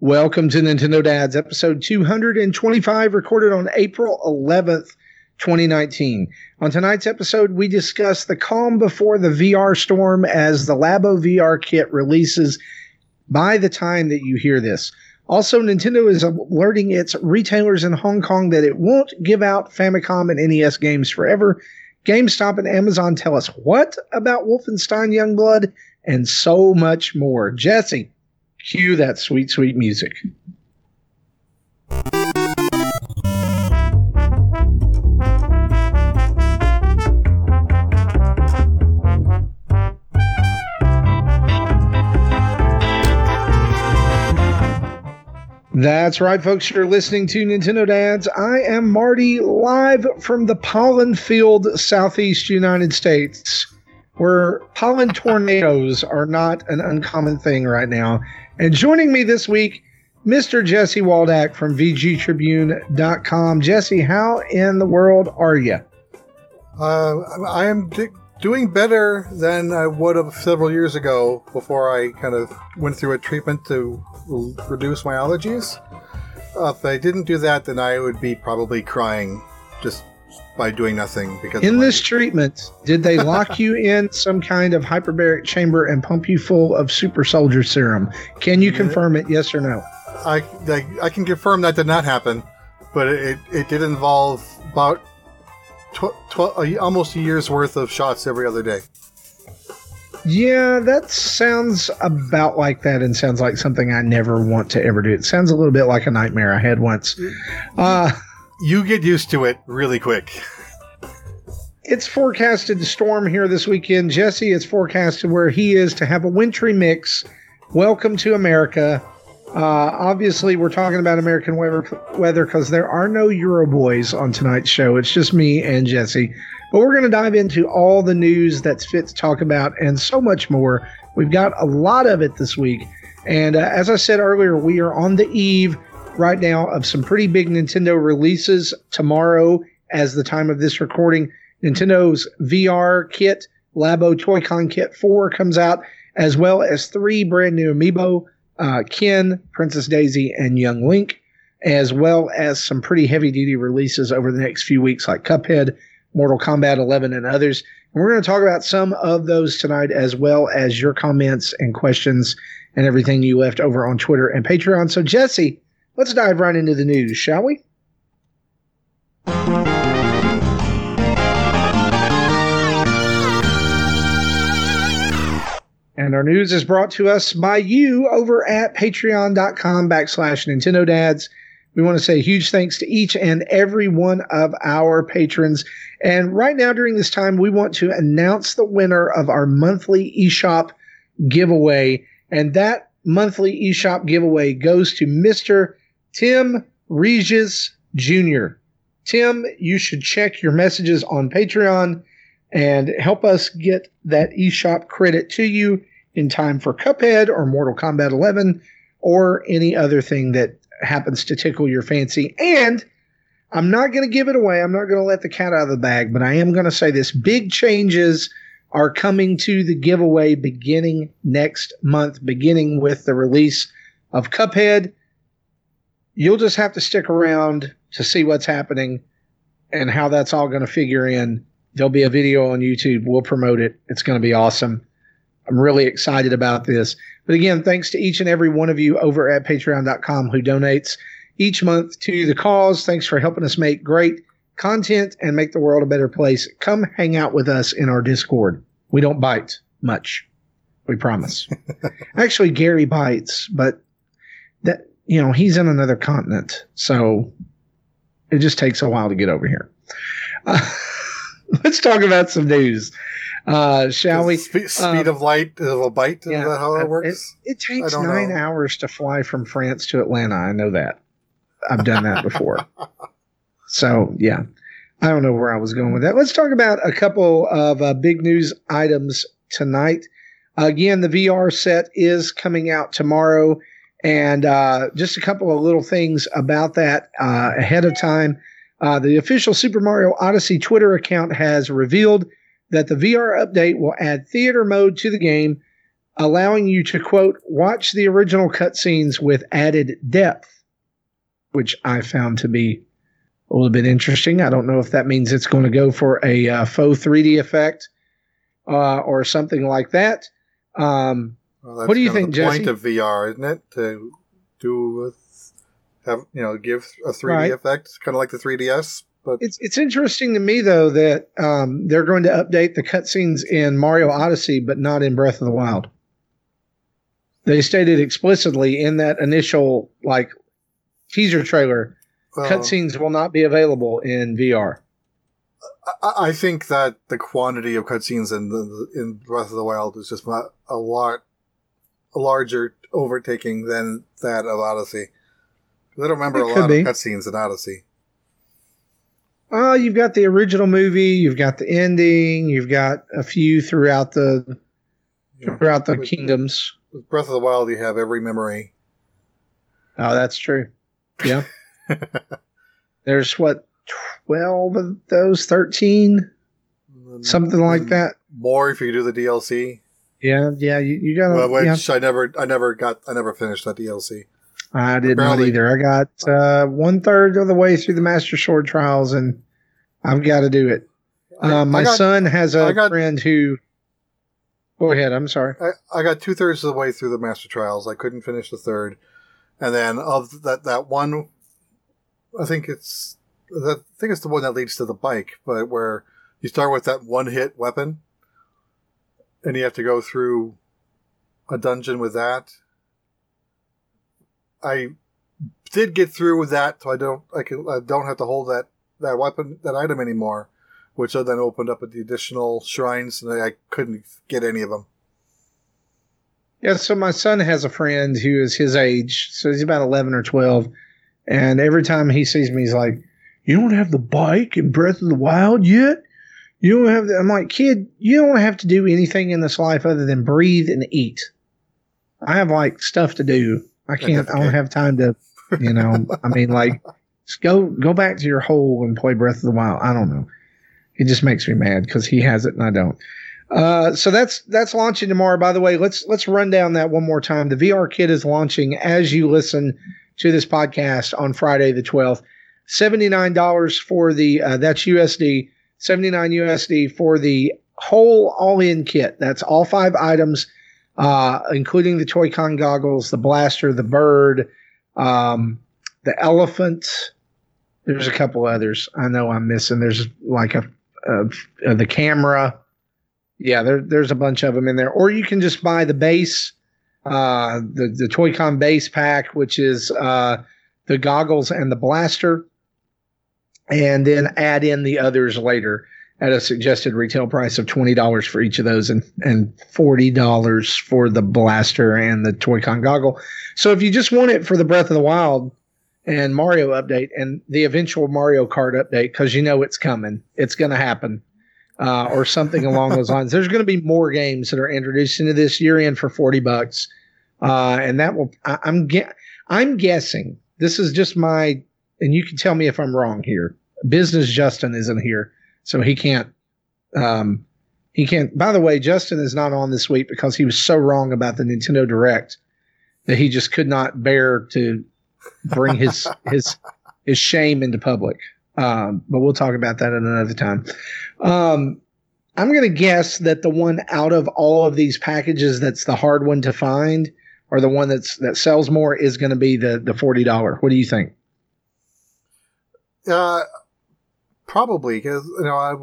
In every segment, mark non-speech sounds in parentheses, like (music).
Welcome to Nintendo Dads, episode 225, recorded on April 11th, 2019. On tonight's episode, we discuss the calm before the VR storm as the Labo VR kit releases by the time that you hear this. Also, Nintendo is alerting its retailers in Hong Kong that it won't give out Famicom and NES games forever. GameStop and Amazon tell us what about Wolfenstein Youngblood and so much more. Jesse, Cue that sweet, sweet music. That's right, folks. You're listening to Nintendo Dads. I am Marty, live from the pollen field, southeast United States, where pollen tornadoes are not an uncommon thing right now. And joining me this week, Mr. Jesse Waldack from VGTribune.com. Jesse, how in the world are you? Uh, I am d- doing better than I would have several years ago before I kind of went through a treatment to reduce my allergies. Uh, if I didn't do that, then I would be probably crying just by doing nothing because in this treatment did they lock you (laughs) in some kind of hyperbaric chamber and pump you full of super soldier serum? Can you confirm it yes or no? I, I, I can confirm that did not happen but it, it did involve about tw- tw- almost a year's worth of shots every other day. Yeah, that sounds about like that and sounds like something I never want to ever do. It sounds a little bit like a nightmare I had once. Uh, you get used to it really quick. It's forecasted to storm here this weekend. Jesse, it's forecasted where he is to have a wintry mix. Welcome to America. Uh, obviously, we're talking about American weather because there are no Euro boys on tonight's show. It's just me and Jesse. But we're going to dive into all the news that's fit to talk about and so much more. We've got a lot of it this week. And uh, as I said earlier, we are on the eve right now of some pretty big Nintendo releases tomorrow as the time of this recording. Nintendo's VR kit, Labo Toy-Con Kit 4 comes out, as well as three brand new amiibo, uh, Ken, Princess Daisy, and Young Link, as well as some pretty heavy duty releases over the next few weeks like Cuphead, Mortal Kombat 11, and others. And we're going to talk about some of those tonight, as well as your comments and questions and everything you left over on Twitter and Patreon. So, Jesse, Let's dive right into the news, shall we? And our news is brought to us by you over at patreon.com backslash Nintendo Dads. We want to say huge thanks to each and every one of our patrons. And right now, during this time, we want to announce the winner of our monthly eShop giveaway. And that monthly eShop giveaway goes to Mr. Tim Regis Jr. Tim, you should check your messages on Patreon and help us get that eShop credit to you in time for Cuphead or Mortal Kombat 11 or any other thing that happens to tickle your fancy. And I'm not going to give it away. I'm not going to let the cat out of the bag, but I am going to say this big changes are coming to the giveaway beginning next month, beginning with the release of Cuphead you'll just have to stick around to see what's happening and how that's all going to figure in. There'll be a video on YouTube. We'll promote it. It's going to be awesome. I'm really excited about this. But again, thanks to each and every one of you over at patreon.com who donates each month to the cause. Thanks for helping us make great content and make the world a better place. Come hang out with us in our Discord. We don't bite much. We promise. (laughs) Actually, Gary bites, but that you know, he's in another continent. So it just takes a while to get over here. Uh, (laughs) let's talk about some news. Uh, shall we? Speed, speed um, of light, a little bite. Yeah, is that how that works? It, it takes nine know. hours to fly from France to Atlanta. I know that. I've done that before. (laughs) so, yeah. I don't know where I was going with that. Let's talk about a couple of uh, big news items tonight. Again, the VR set is coming out tomorrow. And uh, just a couple of little things about that uh, ahead of time. Uh, the official Super Mario Odyssey Twitter account has revealed that the VR update will add theater mode to the game allowing you to quote watch the original cutscenes with added depth, which I found to be a little bit interesting. I don't know if that means it's going to go for a uh, faux 3D effect uh, or something like that. Um, Well, What do you think, the point of VR, isn't it? To do a have you know give a 3D Right. effect, kind of like the 3DS. But It's it's interesting to me though that um, they're going to update the cutscenes in Mario Odyssey, but not in Breath of the Wild. They stated explicitly in that initial like teaser trailer, well, cutscenes will not be available in VR. I, I think that the quantity of cutscenes in the in Breath of the Wild is just not a lot a larger overtaking than that of Odyssey. I don't remember It a lot be. of cutscenes in Odyssey. Oh, you've got the original movie, you've got the ending, you've got a few throughout the throughout the With- kingdoms. With Breath of the Wild, you have every memory. Oh, that's true. Yeah. (laughs) There's what twelve of those, thirteen, something like that. More if you do the DLC. Yeah, yeah. You, you got Well, to. Yeah, which I never, I never got, I never finished that DLC. I did not either. I got uh, one third of the way through the Master Sword trials, and I've got to do it. I- Uh, my I got, son has a got- friend who. Go ahead. I'm sorry. I, I got two thirds of the way through the Master Trials. I couldn't finish the third, and then of that that one, I think it's I think it's the one that leads to the bike, but where you start with that one hit weapon, and you have to go through a dungeon with that. I did get through with that, so I don't I can I don't have to hold that that weapon that item anymore, which then opened up at the additional shrines, and I couldn't get any of them. Yeah, so my son has a friend who is his age, so he's about eleven or twelve, and every time he sees me, he's like, "You don't have the bike in Breath of the Wild yet? You don't have." The-. I'm like, "Kid, you don't have to do anything in this life other than breathe and eat. I have like stuff to do. I can't. I don't have time to, you know. I mean, like, just go go back to your hole and play Breath of the Wild. I don't know. It just makes me mad because he has it and I don't. Uh, so that's that's launching tomorrow. By the way, let's let's run down that one more time. The VR kit is launching as you listen to this podcast on Friday the twelfth. Seventy nine dollars for the uh, that's USD. Seventy nine USD for the whole all in kit. That's all five items, uh, including the Toy-Con goggles, the blaster, the bird, um, the elephant. There's a couple others I know I'm missing. There's like a, a, a the camera. Yeah, there, there's a bunch of them in there. Or you can just buy the base, uh, the the Toy-Con base pack, which is uh, the goggles and the blaster, and then add in the others later at a suggested retail price of twenty dollars for each of those, and and forty dollars for the blaster and the Toy-Con goggle. So if you just want it for the Breath of the Wild and Mario update and the eventual Mario Kart update, because you know it's coming, it's going to happen uh, or something along those lines. There's going to be more games that are introduced into this year in for forty bucks, uh, and that will. I, I'm ge- I'm guessing this is just my, and you can tell me if I'm wrong here. Business Justin isn't here, so he can't. Um, he can't. By the way, Justin is not on this week because he was so wrong about the Nintendo Direct that he just could not bear to bring his (laughs) his his shame into public. Um, but we'll talk about that at another time. Um, I'm going to guess that the one out of all of these packages that's the hard one to find, or the one that's that sells more, is going to be the the forty dollar. What do you think? Uh, probably because you know I,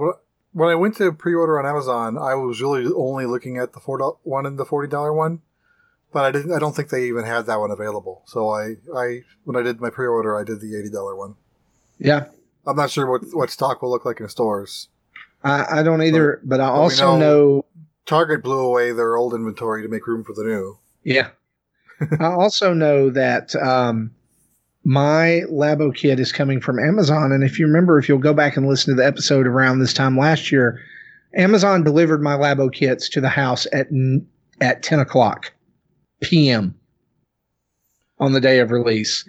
when I went to pre-order on Amazon, I was really only looking at the four one and the forty dollar one, but I didn't. I don't think they even had that one available. So I, I when I did my pre-order, I did the eighty dollar one. Yeah, I'm not sure what what stock will look like in stores. I, I don't either, but I also know- know Target blew away their old inventory to make room for the new. Yeah. (laughs) I also know that um, my Labo kit is coming from Amazon. And if you remember, if you'll go back and listen to the episode around this time last year, Amazon delivered my Labo kits to the house at at 10 o'clock p.m. on the day of release.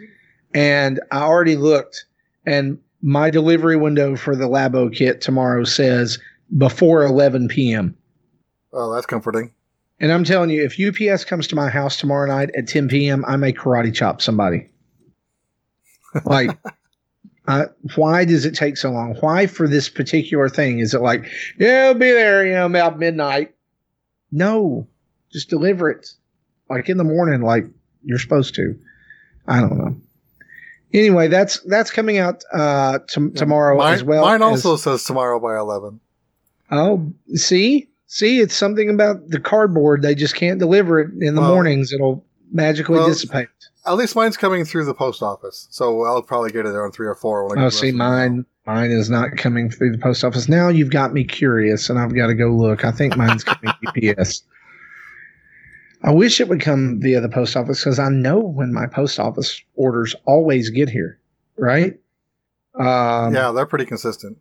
And I already looked, and my delivery window for the Labo kit tomorrow says before 11 p.m. Oh, that's comforting. And I'm telling you, if UPS comes to my house tomorrow night at 10 p.m., I may karate chop somebody. Like, uh, why does it take so long? Why for this particular thing? Is it like, yeah, it'll be there, you know, about midnight? No, just deliver it like in the morning, like you're supposed to. I don't know. Anyway, that's that's coming out uh, t- tomorrow mine, as well. Mine as- also says tomorrow by eleven. Oh, see, see, it's something about the cardboard. They just can't deliver it in the Well- mornings. It'll magically Well, dissipate. At least mine's coming through the post office, so I'll probably get it there on three or four. When I Oh, see, rest of the mail. mine, mine is not coming through the post office. Now you've got me curious, and I've got to go look. I think mine's coming (laughs) UPS. I wish it would come via the post office because I know when my post office orders always get here, right? Um, yeah, they're pretty consistent.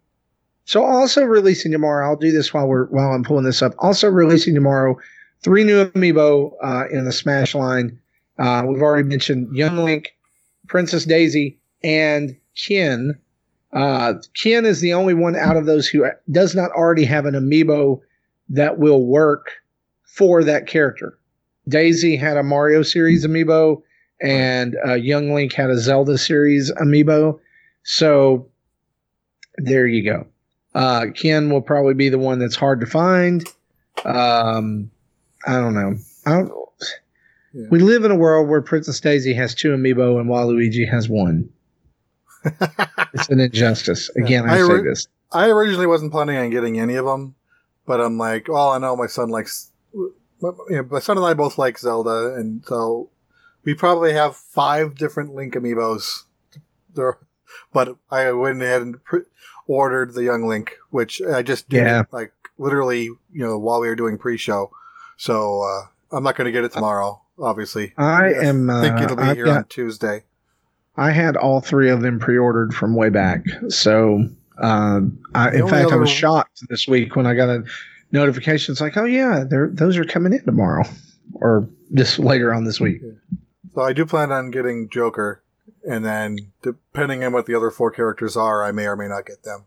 So also releasing tomorrow, I'll do this while we're while I'm pulling this up. Also releasing tomorrow, three new amiibo uh, in the Smash line. Uh, we've already mentioned Young Link, Princess Daisy, and Ken. Uh, Ken is the only one out of those who does not already have an amiibo that will work for that character. Daisy had a Mario series amiibo, and uh, Young Link had a Zelda series amiibo. So there you go. Uh, Ken will probably be the one that's hard to find. Um, I don't know. I don't. Yeah. We live in a world where Princess Daisy has two amiibo and Waluigi has one. (laughs) It's an injustice. Again, I, I say this. I originally wasn't planning on getting any of them, but I'm like, oh, I know my son likes. You know, my son and I both like Zelda, and so we probably have five different Link amiibos. There, but I went ahead and pre- ordered the Young Link, which I just did Yeah. like literally, you know, while we were doing pre-show. So uh, I'm not going to get it tomorrow, obviously. I am. Uh, I think it'll be I've here got- on Tuesday. I had all three of them pre-ordered from way back. So, uh, I, in fact, I was shocked this week when I got a notification. It's like, oh yeah, they're, those are coming in tomorrow, or just later on this week. So I do plan on getting Joker, and then depending on what the other four characters are, I may or may not get them.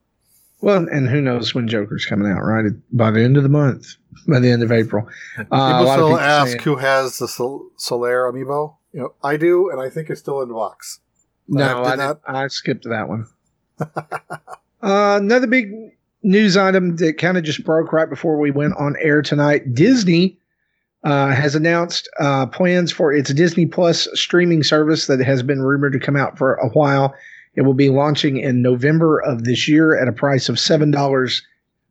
Well, and who knows when Joker's coming out? Right by the end of the month, by the end of April. Uh, people still people ask saying- who has the Sol- Solaire amiibo. You know, I do, and I think it's still in the box. No, did I, not- I skipped that one. (laughs) uh, another big news item that kind of just broke right before we went on air tonight. Disney uh, has announced uh, plans for its Disney Plus streaming service that has been rumored to come out for a while. It will be launching in November of this year at a price of seven dollars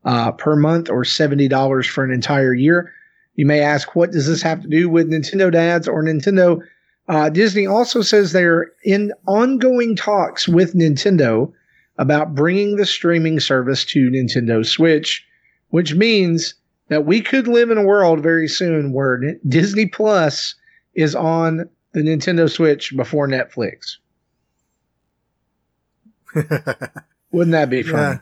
uh, per month or seventy dollars for an entire year. You may ask, what does this have to do with Nintendo Dads or Nintendo? Uh, Disney also says they're in ongoing talks with Nintendo about bringing the streaming service to Nintendo Switch, which means that we could live in a world very soon where Disney Plus is on the Nintendo Switch before Netflix. (laughs) Wouldn't that be fun?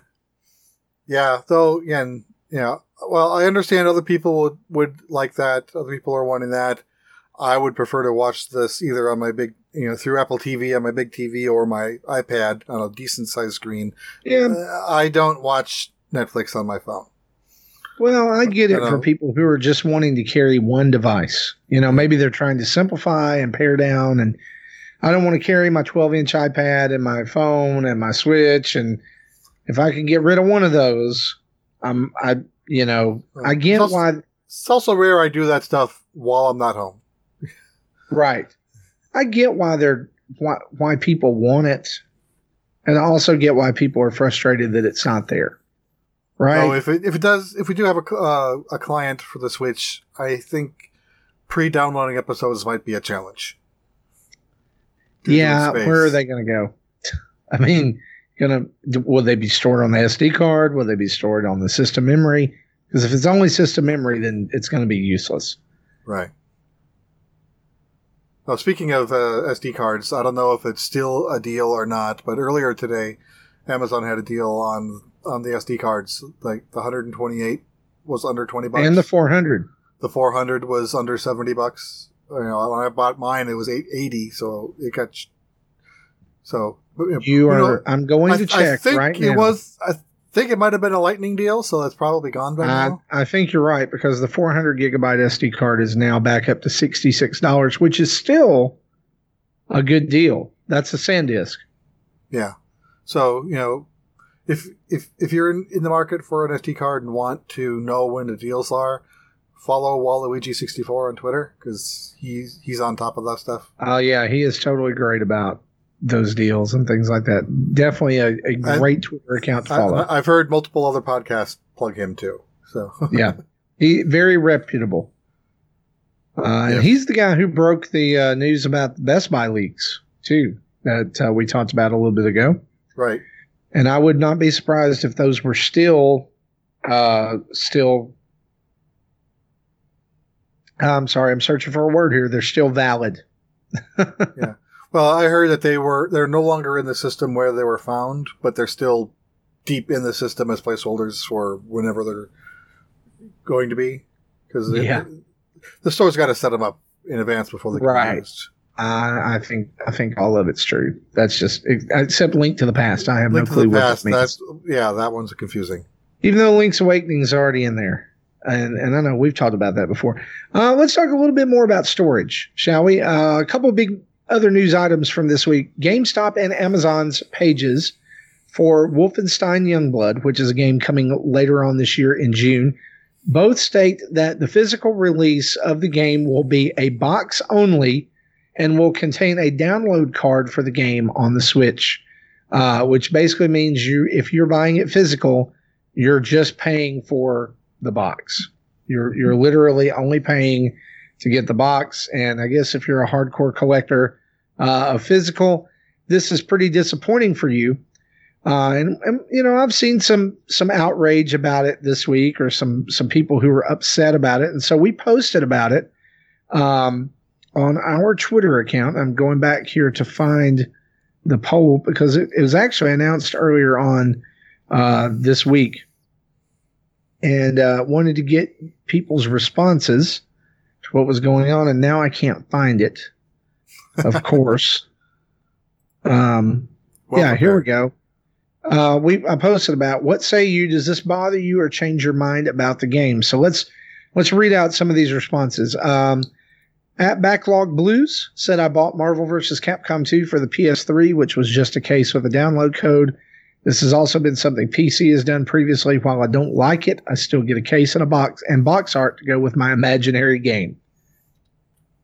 yeah. So yeah, and, yeah. Well, I understand other people would, would like that. Other people are wanting that. I would prefer to watch this either on my big, you know, through Apple TV on my big TV or my iPad on a decent sized screen. Yeah. Uh, I don't watch Netflix on my phone. Well, I get it You for people who are just wanting to carry one device. You know, maybe they're trying to simplify and pare down, and I don't want to carry my 12 inch iPad and my phone and my Switch. And if I can get rid of one of those, I'm, I, you know, I get It's also- why, It's also rare I do that stuff while I'm not home. right. I get why they're, why, why people want it. And I also get why people are frustrated that it's not there. Right. Oh, if it if it does if we do have a uh, a client for the Switch, I think pre-downloading episodes might be a challenge. Yeah, where are they going to go? (laughs) I mean, gonna will they be stored on the SD card? Will they be stored on the system memory? Because if it's only system memory, then it's going to be useless. Right. Now, speaking of uh, SD cards, I don't know if it's still a deal or not, but earlier today, Amazon had a deal on on the SD cards. Like the 128 was under 20 bucks, And the 400. the 400 was under 70 bucks. You know, when I bought mine, it was 880, so it got. ch- So You know, are. I'm going I, to I check think right it now. was. I think it might have been a lightning deal, so that's probably gone by I, now. I think you're right because the 400 gigabyte SD card is now back up to $66, which is still a good deal. That's a SanDisk. Yeah. So you know, if if if you're in, in the market for an SD card and want to know when the deals are, follow Waluigi64 on Twitter because he's he's on top of that stuff. Oh, yeah. He is totally great about those deals and things like that. Definitely a, a great Twitter account to follow. I, I've heard multiple other podcasts plug him too. So (laughs) yeah. He very reputable. Uh. He's the guy who broke the uh, news about the Best Buy leaks, too, that uh, we talked about a little bit ago. right. And I would not be surprised if those were still, uh, still. I'm sorry, I'm searching for a word here. They're still valid. (laughs) Yeah. Well, I heard that they were they're no longer in the system where they were found, but they're still deep in the system as placeholders for whenever they're going to be. Because Yeah. the store's got to set them up in advance before they get Right. used. I, I think I think all of it's true. That's just except Link to the Past. I have Link no clue what past. that means. That's yeah, that one's confusing. Even though Link's Awakening is already in there, and and I know we've talked about that before. Uh, let's talk a little bit more about storage, shall we? Uh, a couple of big other news items from this week: GameStop and Amazon's pages for Wolfenstein Youngblood, which is a game coming later on this year in June. Both state that the physical release of the game will be a box only and will contain a download card for the game on the Switch, uh, which basically means you, if you're buying it physical, you're just paying for the box. You're you're literally only paying to get the box. And I guess if you're a hardcore collector uh, of physical, this is pretty disappointing for you. Uh, and, and you know I've seen some some outrage about it this week, or some some people who were upset about it, and so we posted about it um, on our Twitter account. I'm going back here to find the poll because it, it was actually announced earlier on uh, this week, and uh, wanted to get people's responses to what was going on, and now I can't find it. Of (laughs) course. Um, Well yeah, here we go. Uh, we I posted about what say you? Does this bother you or change your mind about the game? So let's let's read out some of these responses. Um, at Backlog Blues said I bought Marvel vs. Capcom 2 for the PS3, which was just a case with a download code. This has also been something PC has done previously. While I don't like it, I still get a case and a box and box art to go with my imaginary game.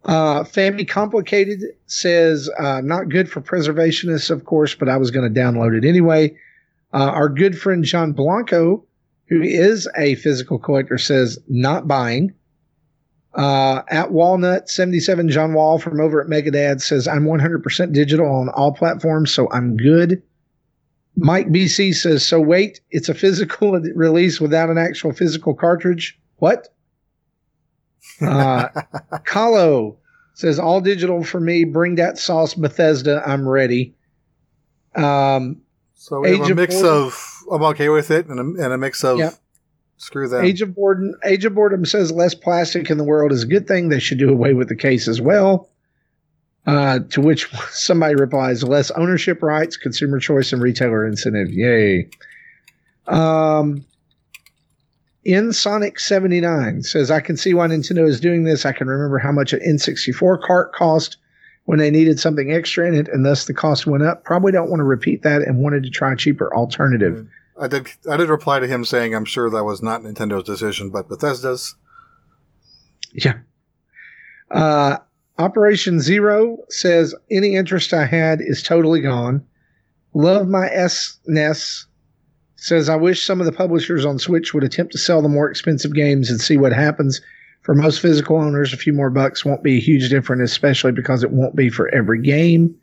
Uh, Family Complicated says, uh, not good for preservationists, of course, but I was going to download it anyway. Uh, our good friend John Blanco, who is a physical collector, says, not buying. Uh, at Walnut 77, John Wall from over at Megadad says, I'm 100% digital on all platforms, so I'm good. Mike BC says, so wait, it's a physical (laughs) release without an actual physical cartridge? What? Uh, (laughs) Kahlo says all digital for me. Bring that sauce, Bethesda. I'm ready. Um, So we have Age a of mix Boredom. of I'm okay with it, and a, and a mix of Yep. screw that. Age of Boredom. Age of Boredom says less plastic in the world is a good thing. They should do away with the case as well. Uh, to which (laughs) somebody replies, less ownership rights, consumer choice, and retailer incentive. Yay. Um, in Sonic 79 says, I can see why Nintendo is doing this. I can remember how much an N64 cart cost when they needed something extra in it, and thus the cost went up. Probably don't want to repeat that and wanted to try a cheaper alternative. I did I did reply to him saying I'm sure that was not Nintendo's decision, but Bethesda's. Yeah. Uh, Operation Zero says any interest I had is totally gone. Love my SNES says I wish some of the publishers on Switch would attempt to sell the more expensive games and see what happens. For most physical owners, a few more bucks won't be a huge difference, especially because it won't be for every game.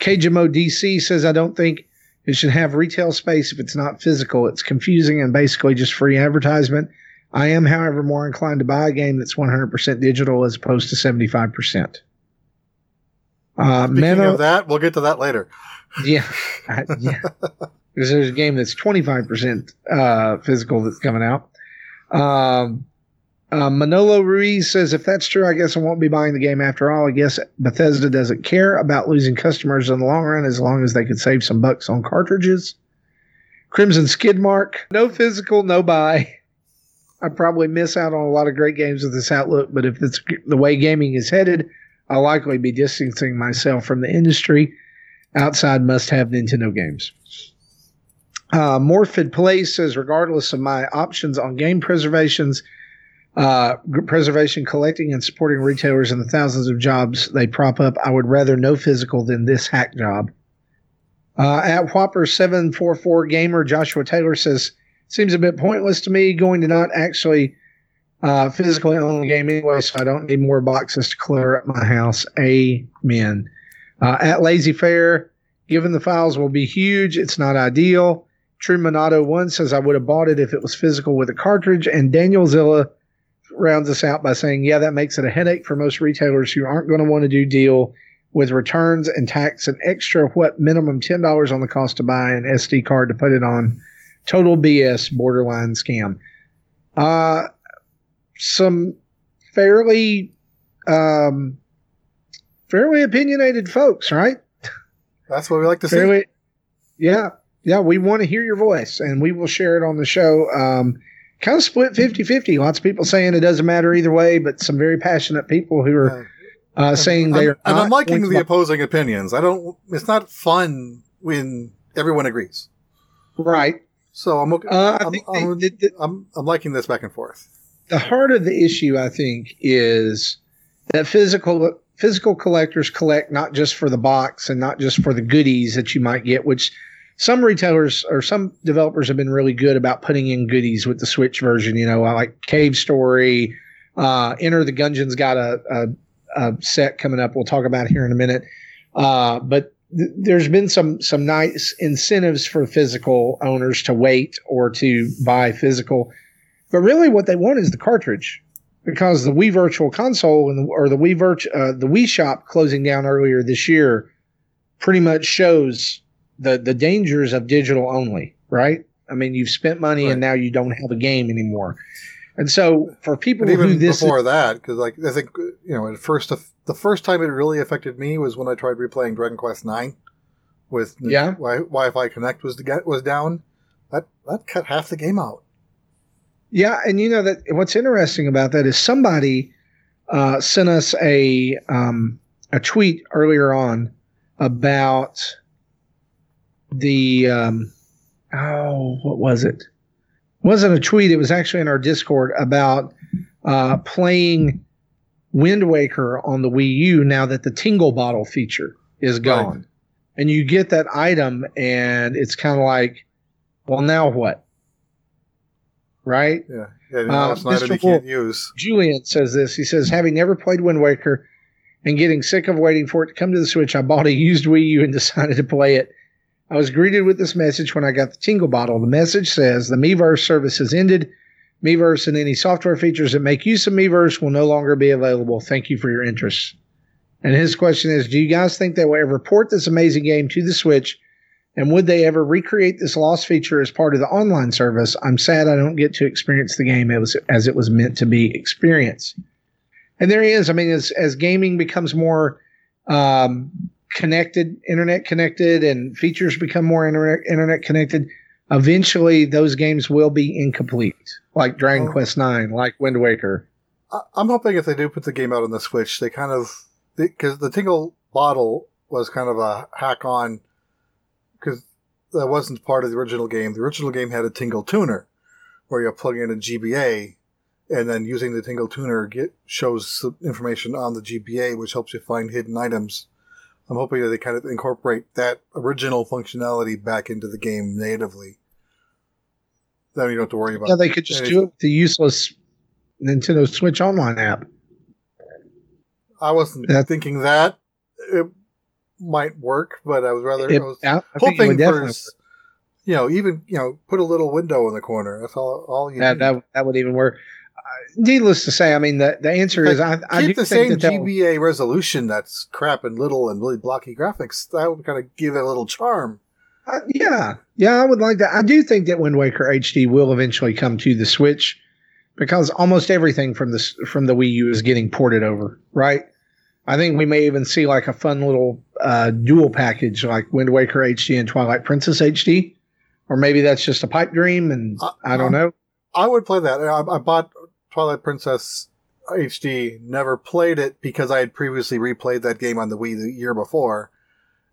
KJMO DC says I don't think it should have retail space if it's not physical. It's confusing and basically just free advertisement. I am, however, more inclined to buy a game that's 100% digital as opposed to 75%. Uh, Speaking Mano, of that, we'll get to that later. (laughs) yeah, I- yeah, because there's a game that's 25% uh, physical that's coming out. Um, uh, Manolo Ruiz says, if that's true, I guess I won't be buying the game after all. I guess Bethesda doesn't care about losing customers in the long run as long as they could save some bucks on cartridges. Crimson Skidmark, no physical, no buy. I probably miss out on a lot of great games with this outlook, but if it's the way gaming is headed, I'll likely be distancing myself from the industry. Outside must have Nintendo games. Uh, Morphid Place says, regardless of my options on game preservations, uh, preservation, collecting, and supporting retailers and the thousands of jobs they prop up, I would rather no physical than this hack job. Uh, at Whopper744 Gamer, Joshua Taylor says, seems a bit pointless to me going to not actually uh, physically own the game anyway, so I don't need more boxes to clear up my house. Amen. Uh, at Lazy Fair, given the files will be huge, it's not ideal. True Monato one says I would have bought it if it was physical with a cartridge, and Daniel Zilla rounds us out by saying, "Yeah, that makes it a headache for most retailers who aren't going to want to do deal with returns and tax and extra what minimum ten dollars on the cost to buy an SD card to put it on. Total BS, borderline scam." Uh, some fairly um, fairly opinionated folks, right? That's what we like to fairly, see. Yeah, yeah, we want to hear your voice, and we will share it on the show. Um, kind of split 50-50. Lots of people saying it doesn't matter either way, but some very passionate people who are uh, saying they are. And I'm liking the opposing opinions. I don't. It's not fun when everyone agrees. Right. So I'm okay. Uh, I'm, I'm, the, the, I'm, I'm liking this back and forth. The heart of the issue, I think, is that physical physical collectors collect not just for the box and not just for the goodies that you might get, which some retailers or some developers have been really good about putting in goodies with the Switch version. You know, I like Cave Story, uh, Enter the Gungeon's got a, a, a, set coming up. We'll talk about here in a minute. Uh, but th- there's been some some nice incentives for physical owners to wait or to buy physical. But really, what they want is the cartridge because the Wii Virtual Console and the, or the Wii Virt, uh, the Wii Shop closing down earlier this year pretty much shows the the dangers of digital only, right? I mean, you've spent money right. and now you don't have a game anymore. And so for people and even before is, that, because like I think you know, at first the first time it really affected me was when I tried replaying Dragon Quest Nine with yeah Wi-Fi Connect was to get was down. That that cut half the game out. Yeah, and you know that what's interesting about that is somebody uh, sent us a um, a tweet earlier on about the um, oh, what was it? it? Wasn't a tweet. It was actually in our Discord about uh, playing Wind Waker on the Wii U now that the Tingle Bottle feature is gone, right. and you get that item, and it's kind of like, well, now what? Right? Yeah. Yeah, uh, that's not you can't use. Julian says this. He says, having never played Wind Waker and getting sick of waiting for it to come to the Switch, I bought a used Wii U and (laughs) decided to play it I was greeted with this message when I got the Tingle bottle. The message says the Miiverse service has ended. Miiverse and any software features that make use of Miiverse will no longer be available. Thank you for your interest. And his question is Do you guys think they will ever port this amazing game to the Switch? And would they ever recreate this lost feature as part of the online service? I'm sad I don't get to experience the game as, as it was meant to be experienced. And there he is. I mean, as, as gaming becomes more um, connected, internet connected, and features become more internet internet connected, eventually those games will be incomplete, like Dragon oh. Quest Nine, like Wind Waker. I'm hoping if they do put the game out on the Switch, they kind of because the Tingle bottle was kind of a hack on because that wasn't part of the original game. The original game had a Tingle tuner where you plug in a GBA and then using the Tingle tuner get shows information on the GBA, which helps you find hidden items I'm hoping that they kind of incorporate that original functionality back into the game natively. Then you don't have to worry about. Yeah, they could just anything. do it with the useless Nintendo Switch Online app. I wasn't That's, thinking that it might work, but I was rather it, I was I hoping for, you know, even you know, put a little window in the corner. That's all. All you that, that that would even work needless to say, I mean, the, the answer is I, I keep the same GBA resolution that's crap and little and really blocky graphics. That would kind of give it a little charm. Uh, yeah, yeah, I would like that. I do think that Wind Waker HD will eventually come to the Switch because almost everything from the from the Wii U is getting ported over, right? I think we may even see like a fun little uh, dual package like Wind Waker HD and Twilight Princess HD or maybe that's just a pipe dream, and Uh, I don't know. I would play that. I, I bought Twilight Princess HD, never played it because I had previously replayed that game on the Wii the year before.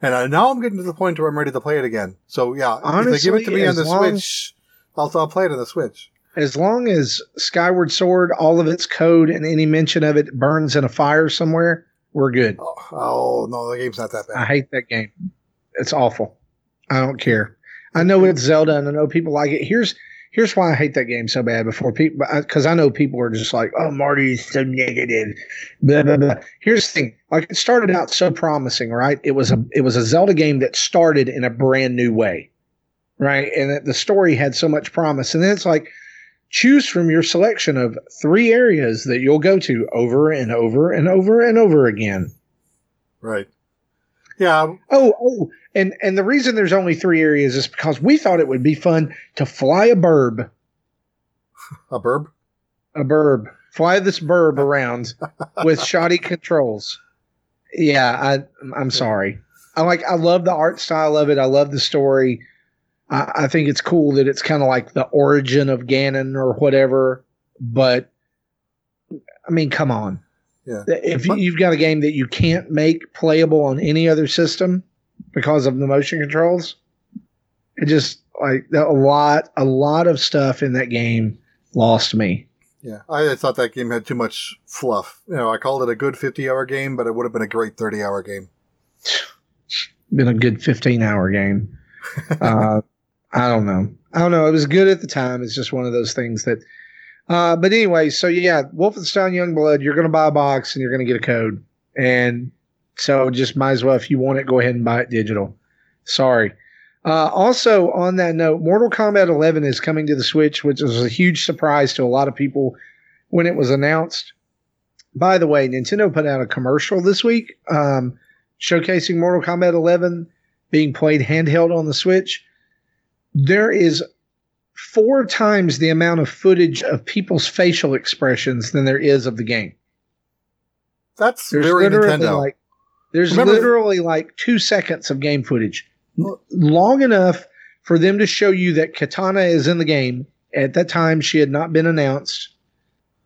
And I, now I'm getting to the point where I'm ready to play it again. So yeah, Honestly, if they give it to me on the long- Switch, I'll, I'll play it on the Switch. As long as Skyward Sword, all of its code and any mention of it burns in a fire somewhere, we're good. Oh, oh, no, the game's not that bad. I hate that game. It's awful. I don't care. I know it's Zelda, and I know people like it. Here's here's why I hate that game so bad. Before people, because uh, I know people are just like, "Oh, Marty's so negative." Blah blah blah. Here's the thing: like it started out so promising, right? It was a it was a Zelda game that started in a brand new way, right? And the story had so much promise, and then it's like. Choose from your selection of three areas that you'll go to over and over and over and over again. Right. Yeah, Oh, oh, and and the reason there's only three areas is because we thought it would be fun to fly a burb, a burb. a burb, fly this burb around with shoddy controls. Yeah, I I'm sorry. I like I love the art style of it. I love the story. I, I think it's cool that it's kind of like the origin of Ganon or whatever. But I mean, come on. Yeah. If you've got a game that you can't make playable on any other system because of the motion controls, it just like a lot, a lot of stuff in that game lost me. Yeah, I thought that game had too much fluff. You know, I called it a good 50 hour game, but it would have been a great 30 hour game. (sighs) Been a good fifteen hour game. (laughs) uh, I don't know. I don't know. It was good at the time. It's just one of those things that. Uh, but anyway, so yeah, Wolfenstein Youngblood, you're going to buy a box and you're going to get a code, and so just might as well if you want it, go ahead and buy it digital. Sorry. Uh, also, on that note, Mortal Kombat 11 is coming to the Switch, which was a huge surprise to a lot of people when it was announced. By the way, Nintendo put out a commercial this week um, showcasing Mortal Kombat 11 being played handheld on the Switch. There is four times the amount of footage of people's facial expressions than there is of the game. That's There's very Nintendo. like there's Remember- literally like two seconds of game footage, long enough for them to show you that Kitana is in the game. At that time, she had not been announced,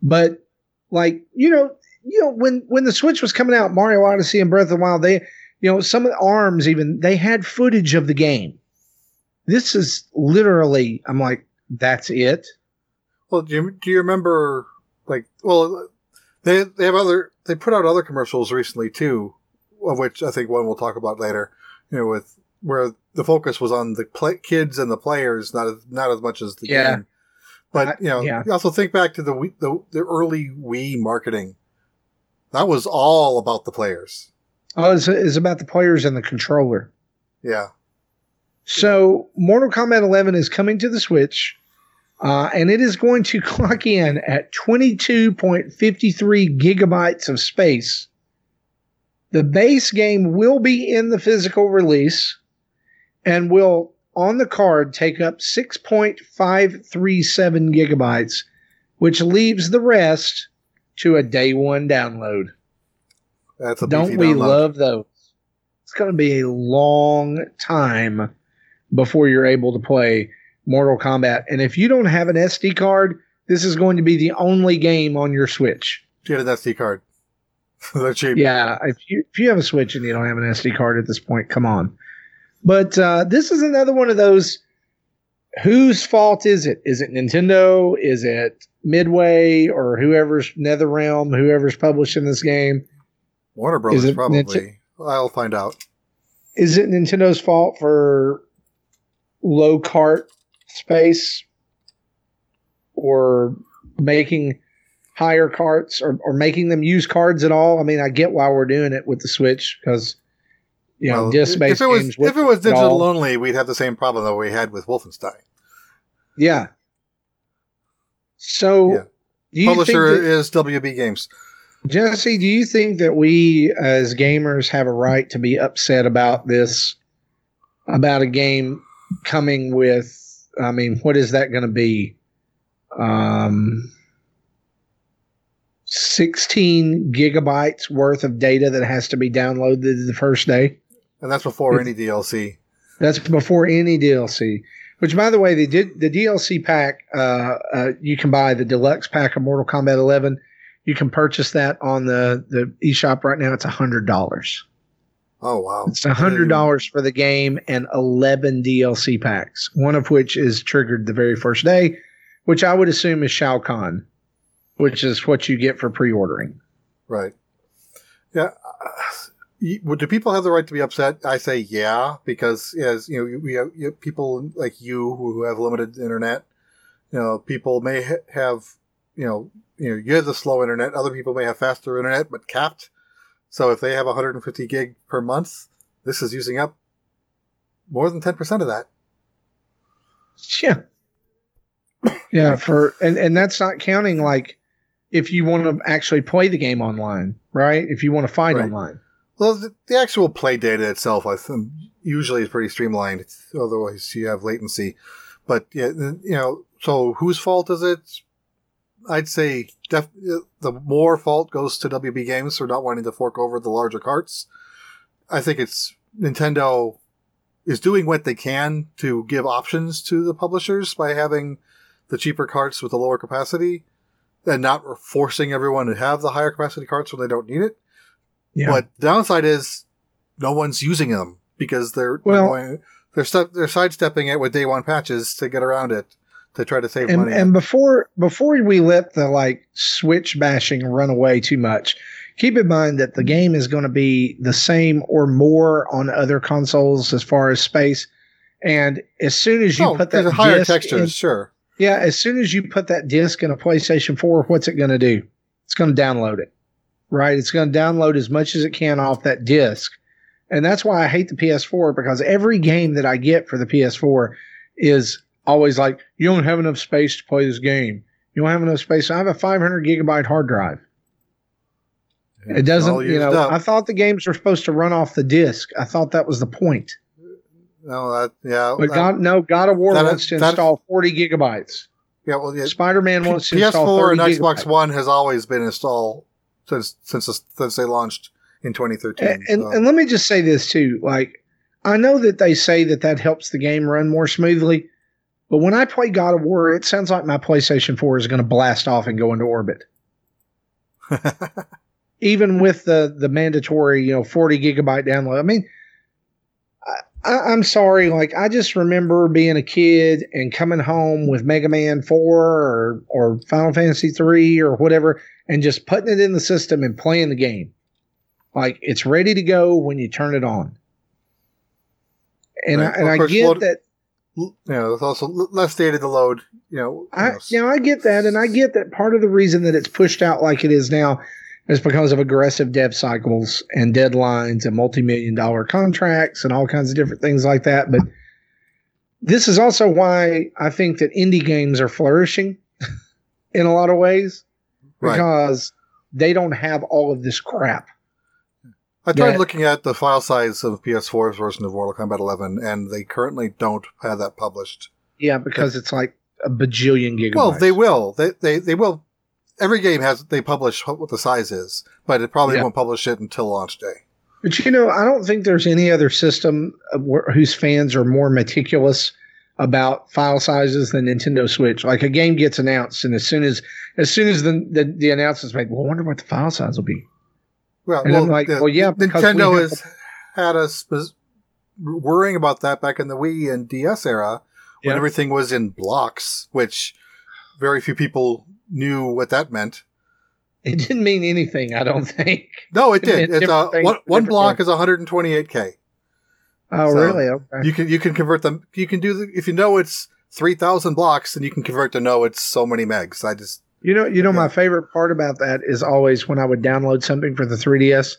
but like you know, you know when when the Switch was coming out, Mario Odyssey and Breath of the Wild, they you know some of the arms even they had footage of the game. This is literally, I'm like, that's it. Well, do you, do you remember, like, well, they they have other they put out other commercials recently too, of which I think one we'll talk about later. You know, with where the focus was on the play, kids and the players, not as, not as much as the Yeah. game. But you know, yeah. you also think back to the, the the early Wii marketing. That was all about the players. Oh, it's, it's about the players and the controller. Yeah, So, Mortal Kombat 11 is coming to the Switch, uh, and it is going to (laughs) clock in at 22.53 gigabytes of space. The base game will be in the physical release and will, on the card, take up 6.537 gigabytes, which leaves the rest to a day one download. that's a Don't we download. love those? It's going to be a long time before you're able to play Mortal Kombat. And if you don't have an SD card, this is going to be the only game on your Switch. Get an SD card. (laughs) They're cheap. Yeah, if you if you have a Switch and you don't have an SD card at this point, come on. But uh, this is another one of those. Whose fault is it? Is it Nintendo? Is it Midway or whoever's NetherRealm, whoever's publishing this game? Warner Brothers probably. Nint- I'll find out. is it Nintendo's fault for low cart space or making higher carts or, or making them use cards at all? I mean, I get why we're doing it with the Switch because you know Well, disc if it was if it was digital only, we'd have the same problem that we had with Wolfenstein. yeah. So, Yeah. Publisher think that, is WB Games. Jesse? Do you think that we as gamers have a right to be upset about this? About a game coming with, I mean, what is that going to be? Um, 16 gigabytes worth of data that has to be downloaded the first day. And that's before any DLC. That's before any DLC. Which, by the way, they did the DLC pack. Uh, uh, you can buy the deluxe pack of Mortal Kombat 11. You can purchase that on the the eShop right now. It's a hundred dollars. Oh wow! It's a hundred dollars for the game and eleven DLC packs. One of which is triggered the very first day, which I would assume is Shao Kahn, which is what you get for pre-ordering. Right. Yeah. Uh, do people have the right to be upset? I say yeah, because as you know, we have you people like you who have limited internet. You know, people may ha- have you know you know you have the slow internet. Other people may have faster internet, but capped. So if they have 150 gig per month, this is using up more than 10% of that. Yeah. Yeah, for and and that's not counting like if you want to actually play the game online, right? If you want to fight right. online. Well, the, the, actual play data itself, I think, usually is pretty streamlined. Otherwise, you have latency. But yeah, you know, so whose fault is it? I'd say def- the more fault goes to WB Games for not wanting to fork over the larger carts. I think it's Nintendo is doing what they can to give options to the publishers by having the cheaper carts with the lower capacity and not forcing everyone to have the higher capacity carts when they don't need it. Yeah. But the downside is no one's using them because they're well, they're, going, they're, stu- they're sidestepping it with day one patches to get around it to try to save and, money. And before before we let the like switch bashing run away too much, keep in mind that the mm-hmm. game is going to be the same or more on other consoles as far as space. And as soon as you oh, put that higher textures, in, sure. Yeah, as soon as you put that disc in a PlayStation 4, what's it going to do? It's going to download it. Right? It's going to download as much as it can off that disc. And that's why I hate the PS4 because every game that I get for the PS4 is always like, you don't have enough space to play this game. You don't have enough space. I have a 500 gigabyte hard drive. it doesn't, you know, up. I thought the games were supposed to run off the disk. I thought that was the point. No, that, yeah. But that, God, no, God of War that, wants to install 40 gigabytes. Yeah, well, yeah, Spider Man wants to PS4 install 30 and Xbox gigabytes. One has always been installed since, since, since they launched in 2013. And, and, so. and let me just say this too. Like, I know that they say that that helps the game run more smoothly. But when I play God of War, it sounds like my PlayStation 4 is going to blast off and go into orbit. (laughs) Even with the the mandatory, you know, 40 gigabyte download. I mean, I, am sorry, like I just remember being a kid and coming home with Mega Man 4 or or Final Fantasy 3 or whatever, and just putting it in the system and playing the game. Like it's ready to go when you turn it on. And right. I, and I get that you know, it's also less data to load. You know, I you know I get that, and I get that part of the reason that it's pushed out like it is now is because of aggressive dev cycles and deadlines and multi-million dollar contracts and all kinds of different things like that. But this is also why I think that indie games are flourishing (laughs) in a lot of ways because right. they don't have all of this crap. I tried that, looking at the file size of PS4's version of Mortal Kombat 11, and they currently don't have that published. Yeah, because it's like a bajillion gigabytes. Well, they will. They they they will. Every game has they publish what the size is, but it probably yeah. won't publish it until launch day. But you know, I don't think there's any other system uh, whose fans are more meticulous about file sizes than Nintendo Switch. Like a game gets announced, and as soon as as soon as the the, the announcement's made, well, I wonder what the file size will be. Well, and well, I'm like, the, well, yeah, Nintendo we has had us worrying about that back in the Wii and DS era when yeah. everything was in blocks, which very few people knew what that meant. It didn't mean anything, I don't think. No, it (laughs) did. It it's uh, one, one block things. is 128k. Oh, so really? Okay. You can you can convert them. You can do the, if you know it's 3,000 blocks, then you can convert to know it's so many megs. I just you know, you know, my favorite part about that is always when I would download something for the 3DS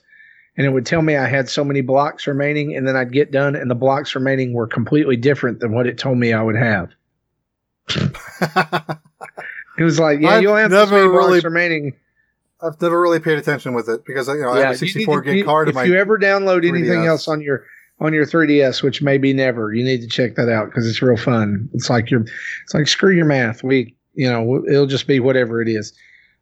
and it would tell me I had so many blocks remaining, and then I'd get done, and the blocks remaining were completely different than what it told me I would have. (laughs) it was like, yeah, I've you'll have this many really, blocks remaining. I've never really paid attention with it because you know yeah, I have a 64 gig card. If you ever download 3DS. anything else on your on your 3ds, which maybe never, you need to check that out because it's real fun. It's like you're, it's like screw your math. We you know, it'll just be whatever it is.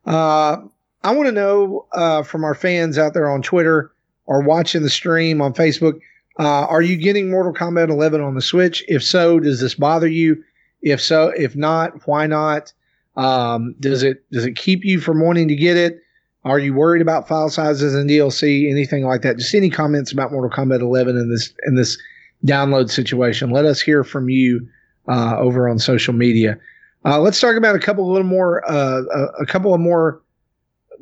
Uh, I want to know uh, from our fans out there on Twitter or watching the stream on Facebook, Uh, are you getting Mortal Kombat 11 on the Switch? If so, does this bother you? If so, if not, why not? Um, does it does it keep you from wanting to get it? Are you worried about file sizes and DLC? Anything like that? Just any comments about Mortal Kombat 11 in this in this download situation? Let us hear from you uh, over on social media. Uh, let's talk about a couple of little more uh, a, a, couple of more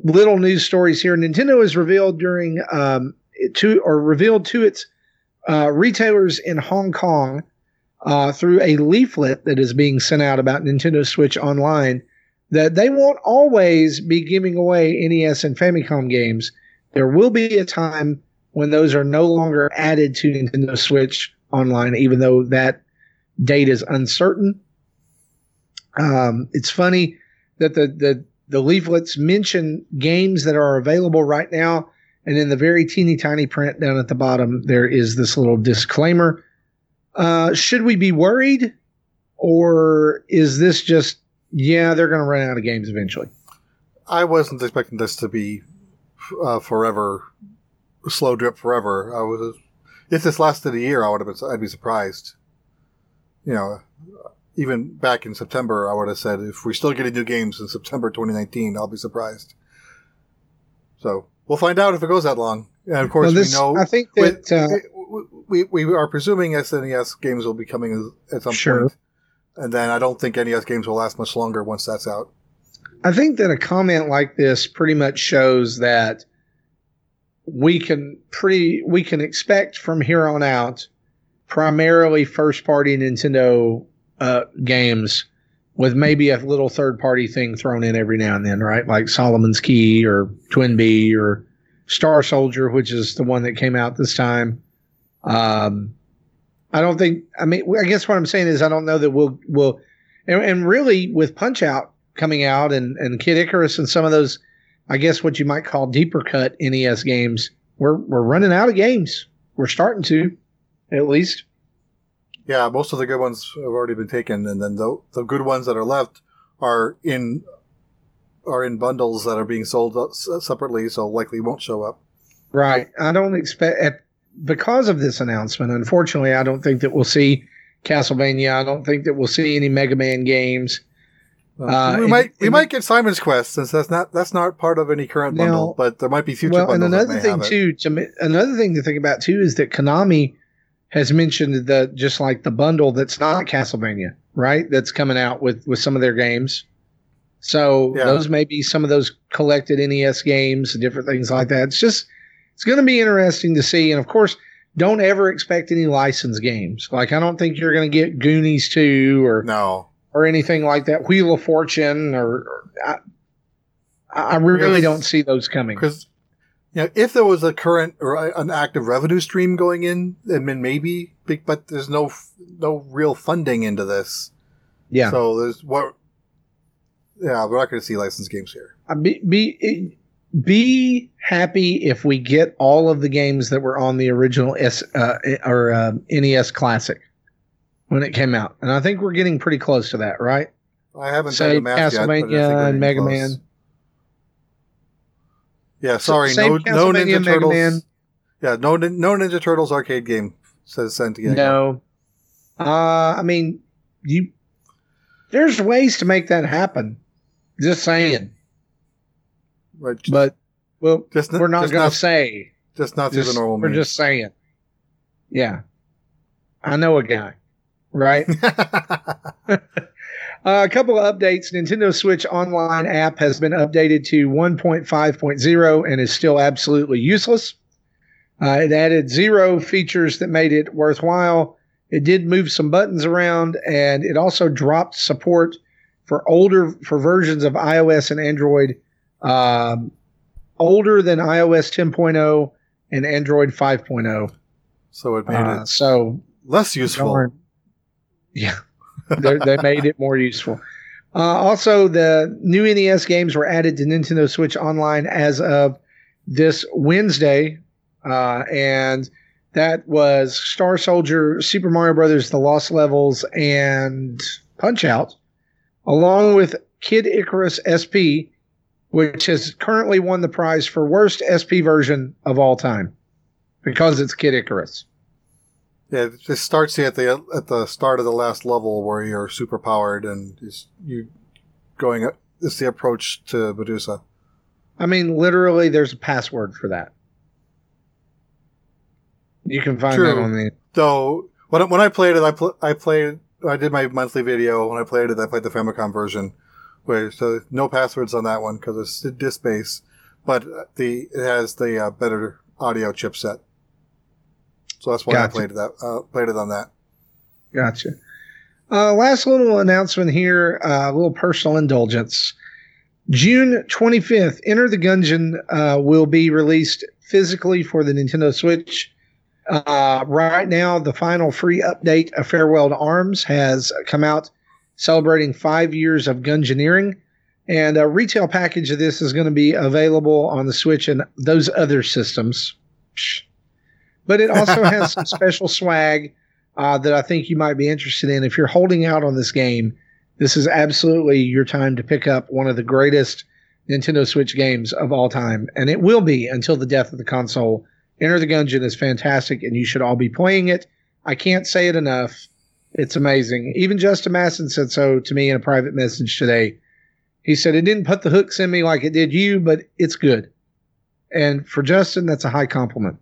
little news stories here. Nintendo has revealed during um, to or revealed to its uh, retailers in Hong Kong uh, through a leaflet that is being sent out about Nintendo Switch Online that they won't always be giving away NES and Famicom games. There will be a time when those are no longer added to Nintendo Switch Online, even though that date is uncertain. Um, it's funny that the, the the leaflets mention games that are available right now and in the very teeny tiny print down at the bottom, there is this little disclaimer. Uh, should we be worried? Or is this just, yeah, they're going to run out of games eventually? I wasn't expecting this to be uh, forever, slow drip forever. I was, if this lasted a year, I would have been, I'd be surprised. You know, even back in September, I would have said if we're still getting new games in September 2019, I'll be surprised. So We'll find out if it goes that long. And of course, well, this, we know. I think that uh, we, we are presuming SNES games will be coming at some sure. point, and then I don't think NES games will last much longer once that's out. I think that a comment like this pretty much shows that we can pretty we can expect from here on out primarily first party Nintendo uh, games with maybe a little third party thing thrown in every now and then, right? Like Solomon's Key or Twin TwinBee or Star Soldier, which is the one that came out this time. Um, I don't think. I mean, I guess what I'm saying is I don't know that we'll we'll. and, and really with Punch Out coming out and and Kid Icarus and some of those, I guess what you might call deeper cut NES games, we're we're running out of games. We're starting to, at least. Yeah, most of the good ones have already been taken, and then the the good ones that are left are in are in bundles that are being sold separately, so likely won't show up. Right. I don't expect because of this announcement. Unfortunately, I don't think that we'll see Castlevania. I don't think that we'll see any Mega Man games. Uh, we might we might get Simon's Quest since that's not that's not part of any current now, bundle, but there might be future. Well, and another thing too, to, another thing to think about too is that Konami has mentioned that just like the bundle that's not Castlevania, right? That's coming out with with some of their games. So yeah. those may be some of those collected NES games, different things like that. It's just it's going to be interesting to see. And of course, don't ever expect any licensed games. Like I don't think you're going to get Goonies two or no or anything like that. Wheel of Fortune or, or I, I really don't see those coming because you know, if there was a current or an active revenue stream going in, then maybe, but there's no no real funding into this. Yeah. So there's what. Yeah, we're not going to see licensed games here. Uh, be be be happy if we get all of the games that were on the original S uh, or uh, NES Classic when it came out, and I think we're getting pretty close to that, right? I haven't Say Castlevania yet, and Mega close. Man. Yeah, sorry, no, no Ninja Turtles. Man. Yeah, no, no Ninja Turtles arcade game says Santiago. No, uh, I mean, you. There's ways to make that happen. Just saying. Right, just, but well, just, we're not going to say. Just not through the normal. We're means. just saying. Yeah, I know a guy, right? (laughs) (laughs) Uh, a couple of updates. Nintendo Switch Online app has been updated to 1.5.0 and is still absolutely useless. Uh, it added zero features that made it worthwhile. It did move some buttons around, and it also dropped support for older for versions of iOS and Android um, older than iOS 10.0 and Android 5.0. So it made uh, it so less useful. Yeah they made it more useful. Uh, also, the new NES games were added to Nintendo Switch Online as of this Wednesday, uh, and that was Star Soldier, Super Mario Brothers, The Lost Levels, and Punch Out, along with Kid Icarus SP, which has currently won the prize for worst SP version of all time because it's Kid Icarus. Yeah, it just starts you at the at the start of the last level where you're super powered and you going. It's the approach to Medusa. I mean, literally, there's a password for that. You can find True. that on the. Though when when I played it, I pl- I played I did my monthly video. When I played it, I played the Famicom version, where so no passwords on that one because it's disc based, but the it has the uh, better audio chipset. So that's why Gotcha. I played it that uh, played it on that. Gotcha. Uh, last little announcement here, uh, a little personal indulgence. June 25th, Enter the Gungeon uh, will be released physically for the Nintendo Switch. Uh, right now, the final free update of Farewell to Arms has come out, celebrating five years of Gungeoneering. And a retail package of this is going to be available on the Switch and those other systems. But it also (laughs) has some special swag uh, that I think you might be interested in. If you're holding out on this game, this is absolutely your time to pick up one of the greatest Nintendo Switch games of all time. And it will be until the death of the console. Enter the Gungeon is fantastic, and you should all be playing it. I can't say it enough. It's amazing. Even Justin Masson said so to me in a private message today. He said it didn't put the hooks in me like it did you, but it's good. And for Justin, that's a high compliment.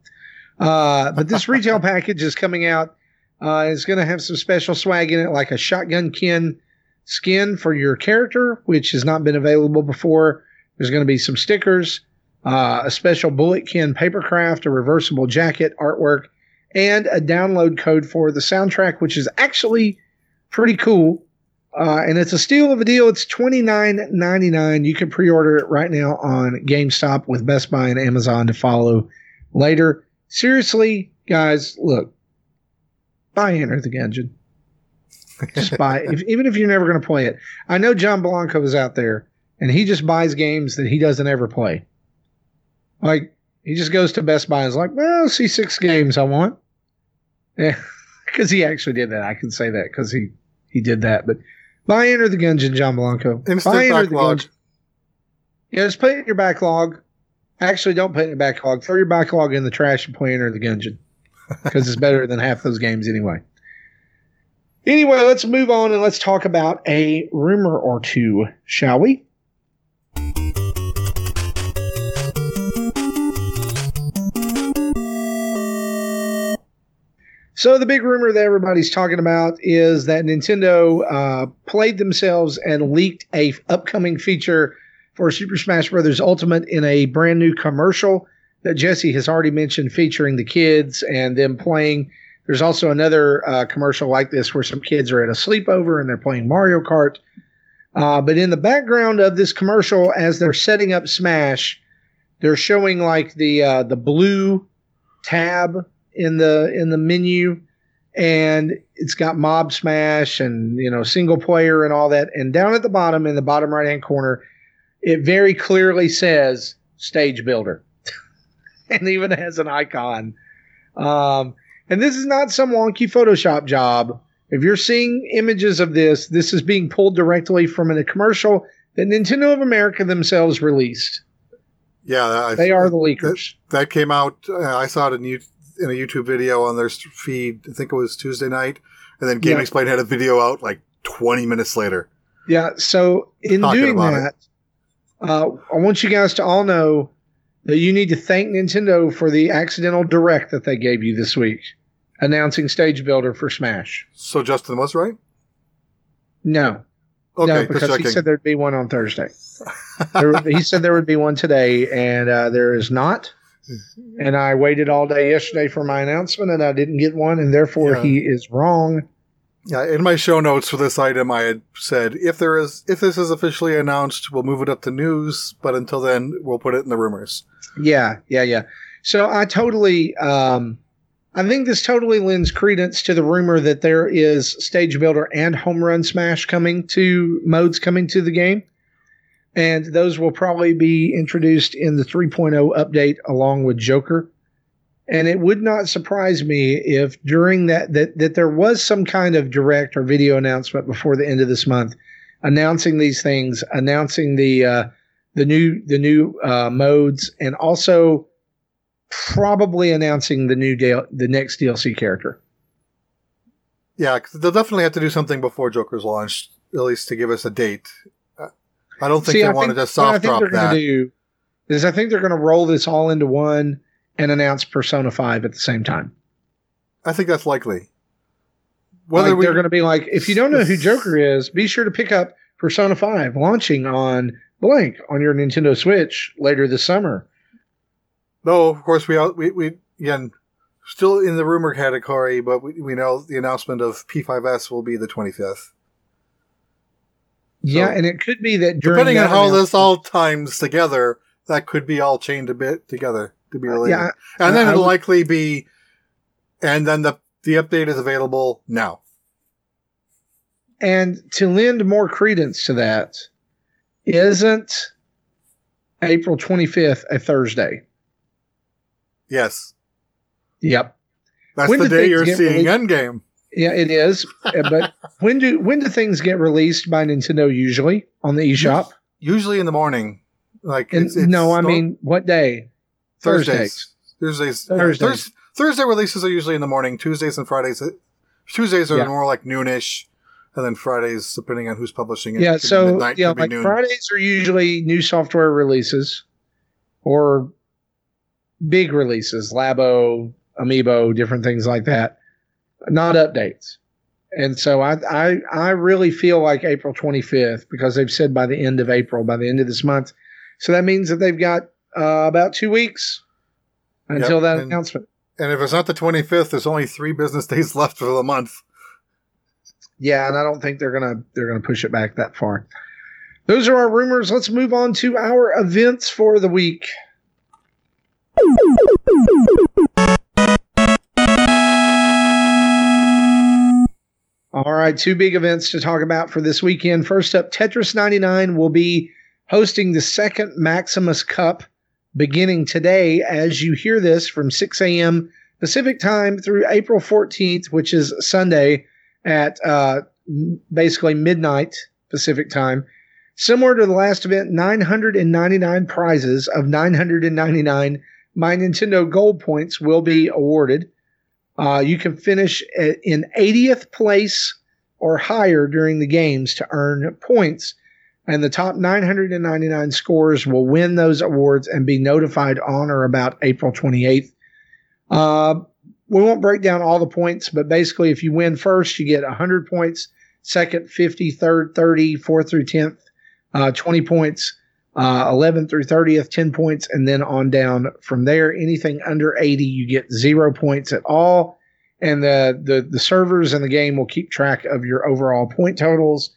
Uh, but this retail (laughs) package is coming out. Uh, it's going to have some special swag in it, like a shotgun kin skin for your character, which has not been available before. There's going to be some stickers, uh, a special bullet kin papercraft, a reversible jacket artwork, and a download code for the soundtrack, which is actually pretty cool. Uh, and it's a steal of a deal. It's twenty nine ninety nine. You can pre order it right now on GameStop with Best Buy and Amazon to follow later. Seriously, guys, look, buy Enter the Gungeon. Just buy it, if, even if you're never going to play it. I know John Blanco is out there, and he just buys games that he doesn't ever play. Like he just goes to Best Buy and is like, "Well, see six games I want." (laughs) Yeah, because he actually did that. I can say that because he he did that. But buy Enter the Gungeon, John Blanco. Instant buy Enter the backlog. Gungeon. Yeah, just put it in your backlog. Actually, don't put it in your backlog. Throw your backlog in the trash and play Enter the Gungeon because it's better than half those games anyway. Anyway, let's move on and let's talk about a rumor or two, shall we? So the big rumor that everybody's talking about is that Nintendo uh, played themselves and leaked a f- upcoming feature for Super Smash Bros. Ultimate in a brand new commercial that Jesse has already mentioned, featuring the kids and them playing. There's also another uh, commercial like this where some kids are at a sleepover and they're playing Mario Kart. Uh, but in the background of this commercial, as they're setting up Smash, they're showing like the uh, the blue tab in the in the menu, and it's got Mob Smash and you know single player and all that. And down at the bottom, in the bottom right hand corner, it very clearly says Stage Builder, (laughs) and even has an icon. Um, and this is not some wonky Photoshop job. If you're seeing images of this, this is being pulled directly from a commercial that Nintendo of America themselves released. Yeah, I, They are the leakers. that came out. Uh, I saw it in, you, in a YouTube video on their feed. I think it was Tuesday night, and then Game Yeah. Explain had a video out like 20 minutes later. Yeah. So in Talking doing that, uh, I want you guys to all know that you need to thank Nintendo for the accidental direct that they gave you this week, announcing Stage Builder for Smash. So Justin was right. No, Okay, no, because he said there'd be one on Thursday. There, he said there would be one today, and uh, there is not. And I waited all day yesterday for my announcement, and I didn't get one, and therefore Yeah. he is wrong. Yeah, in my show notes for this item, I had said if there is if this is officially announced, we'll move it up to news. But until then, we'll put it in the rumors. Yeah, yeah, yeah. So I totally, um, I think this totally lends credence to the rumor that there is Stage Builder and Home Run Smash coming to modes coming to the game. And those will probably be introduced in the 3.0 update along with Joker. And it would not surprise me if during that, that, that there was some kind of direct or video announcement before the end of this month announcing these things, announcing the, uh, the new the new uh, modes, and also probably announcing the new DL, the next DLC character. Yeah, 'cause they'll definitely have to do something before Joker's launched, at least to give us a date. I don't think See, they I want to think- just soft drop that. to do is I think they're going to roll this all into one and announce Persona 5 at the same time. I think that's likely. Whether like we, they're going to be like, if you don't know who Joker (laughs) is, be sure to pick up Persona 5 launching on blank on your Nintendo Switch later this summer. no, of course we we we again still in the rumor category, but we, we know the announcement of P5S will be the 25th. Yeah, So- and it could be that during Depending on how this all times together, that could be all chained a bit together to be related. yeah, and then I- I it'll would- likely be, and then the the update is available now. and to lend more credence to that, isn't April 25th a Thursday? Yes, Yep. that's When the day you're seeing released? Endgame. Yeah, it is. Uh, but (laughs) when do when do things get released by Nintendo usually on the eShop? Usually in the morning, like it's, it's no, I mean what day? Thursdays. Thursdays. yeah, Thursdays. Thursday releases are usually in the morning. Tuesdays and Fridays. Uh, Tuesdays are Yeah. more like noonish, and then Fridays, depending on who's publishing it. Yeah, so midnight, yeah, like noon. Fridays are usually new software releases or big releases, Labo, Amiibo, different things like that, not updates. And so I, I I really feel like April 25th because they've said by the end of April, by the end of this month. So that means that they've got uh, about two weeks until Yep, that and- announcement. And if it's not the 25th, there's only three business (laughs) days left for the month. Yeah, and I don't think they're gonna they're gonna push it back that far. Those are our rumors. Let's move on to our events for the week. All right, two big events to talk about for this weekend. First up, Tetris 99 will be hosting the second Maximus Cup beginning today as you hear this from 6 a.m. Pacific time through April 14th, which is Sunday at uh, basically midnight Pacific time. Similar to the last event, 999 prizes of 999 My Nintendo Gold points will be awarded. Uh, you can finish in 80th place or higher during the games to earn points, and the top 999 scores will win those awards and be notified on or about April 28th. Uh, we won't break down all the points, but basically, if you win first, you get 100 points, second, 50, third, 30, fourth through 10th, uh, 20 points, uh, 11 through 30th, 10 points, and then on down from there. Anything under 80, you get zero points at all. And the, the, the servers in the game will keep track of your overall point totals.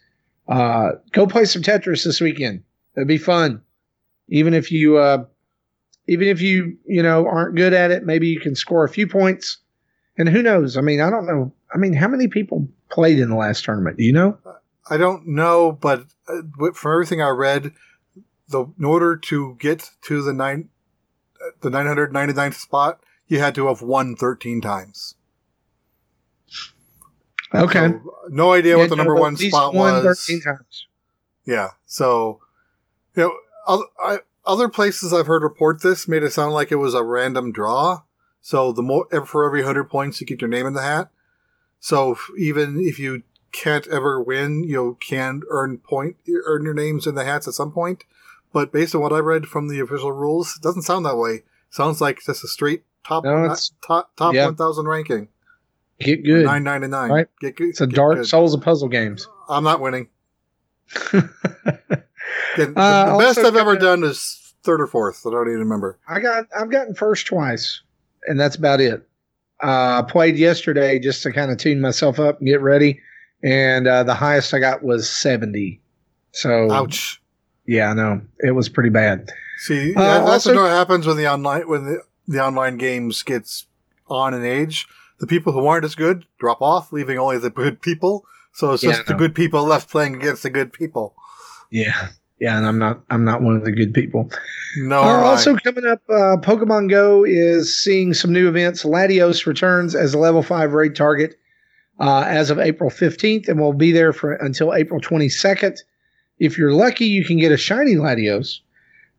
Uh, go play some Tetris this weekend. It'd be fun. Even if you, uh, even if you, you know, aren't good at it, maybe you can score a few points. And who knows? I mean, I don't know. I mean, how many people played in the last tournament? Do you know? I don't know, but uh, from everything I read, the in order to get to the nine, uh, the 999th spot, you had to have won 13 times. Okay. So, no idea You what the number one spot was. times. Yeah. So, you know, other, I, other places I've heard report this made it sound like it was a random draw. So the more for every hundred points, you get your name in the hat. So if, even if you can't ever win, you can earn point earn your names in the hats at some point. But based on what I read from the official rules, it doesn't sound that way. Sounds like just a straight top No, top top yeah. one thousand ranking. Get good. Nine ninety nine. Right. Get good. It's a get Dark good. Souls of puzzle games. I'm not winning. (laughs) Yeah, the, Uh, best I've ever done is third or fourth. I don't even remember. I got I've gotten first twice, and that's about it. Uh, I played yesterday just to kind of tune myself up and get ready, and uh, the highest I got was seventy. So Ouch. yeah, I know it was pretty bad. See, Uh, that's also- what happens when the online when the, the online games gets on in age. The people who aren't as good drop off, leaving only the good people. So it's Yeah, just the good people left playing against the good people. Yeah, yeah, and I'm not I'm not one of the good people. No, Uh, also coming up, uh, Pokemon Go is seeing some new events. Latios returns as a level five raid target uh, as of April 15th, and will be there for until April 22nd. If you're lucky, you can get a shiny Latios.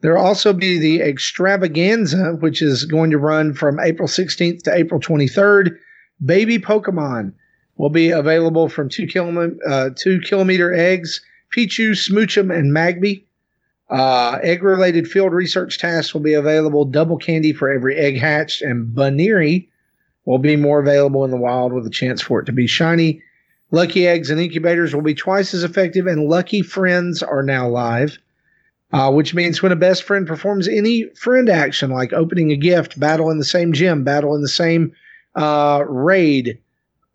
There will also be the Eggstravaganza, which is going to run from April 16th to April 23rd. Baby Pokemon. will be available from two, kilom- uh, two kilometer eggs, Pichu, Smoochum, and Magby. Uh, egg related field research tasks will be available double candy for every egg hatched, and Buneary will be more available in the wild with a chance for it to be shiny. Lucky eggs and incubators will be twice as effective, and lucky friends are now live. Uh, which means when a best friend performs any friend action like opening a gift, battle in the same gym, battle in the same uh, raid,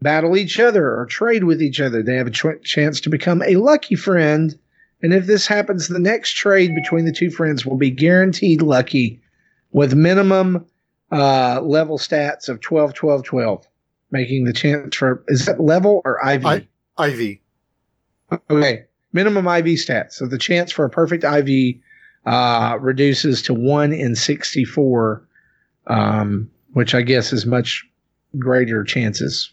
battle each other, or trade with each other, they have a ch- chance to become a lucky friend. And if this happens, the next trade between the two friends will be guaranteed lucky with minimum uh, level stats of 12, 12, 12, making the chance for is that level or IV? I, IV. Okay, minimum IV stats. So the chance for a perfect IV uh, reduces to one in 64, um, which I guess is much greater chances.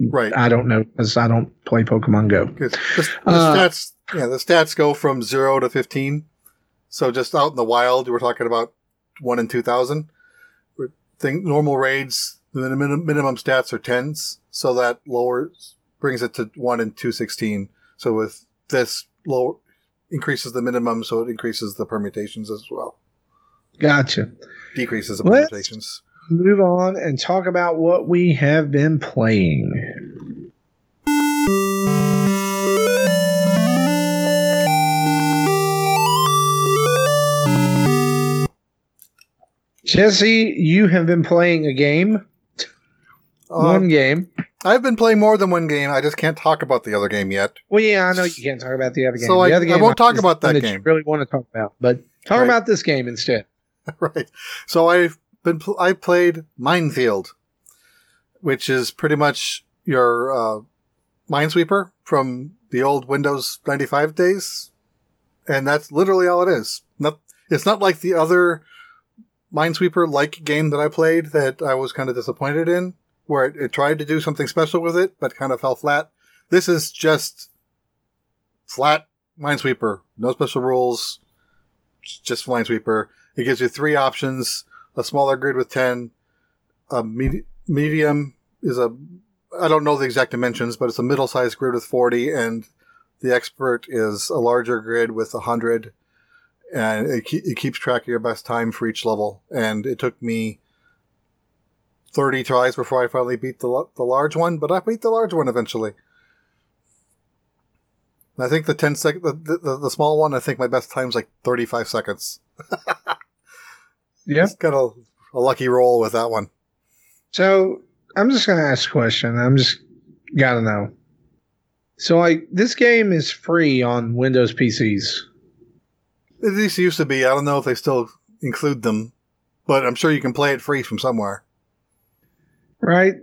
Right. I don't know because I don't play Pokemon Go. The, the Uh, stats, yeah, the stats go from zero to fifteen. So just out in the wild, we're talking about one in two thousand. Think normal raids, the minimum, minimum stats are tens, so that lowers brings it to one in two sixteen. So with this low increases the minimum, so it increases the permutations as well. Gotcha. Decreases the Let's- permutations. Move on and talk about what we have been playing. Jesse, you have been playing a game, Uh, one game. I've been playing more than one game. I just can't talk about the other game yet. Well, yeah, I know you can't talk about the other game. So the I- other I won't talk about the one that you game. really want to talk about, but talk Right. about this game instead. (laughs) right. So I've been pl- I played Minefield, which is pretty much your uh, Minesweeper from the old Windows 95 days, and that's literally all it is. Not it's not like the other Minesweeper like game that I played that I was kind of disappointed in, where it, it tried to do something special with it but kind of fell flat. This is just flat Minesweeper, no special rules, just Minesweeper. It gives you three options: a smaller grid with ten, a med- medium is a I don't know the exact dimensions, but it's a middle-sized grid with forty, and the expert is a larger grid with hundred, and it, ke- it keeps track of your best time for each level. And it took me thirty tries before I finally beat the the large one, but I beat the large one eventually. I think the ten sec the, the the small one. I think my best time's like thirty-five seconds. (laughs) Yeah. Just got a, a lucky roll with that one. So I'm just gonna ask a question. I'm just gotta know. So like this game is free on Windows PCs. At least it used to be. I don't know if they still include them, but I'm sure you can play it free from somewhere. right?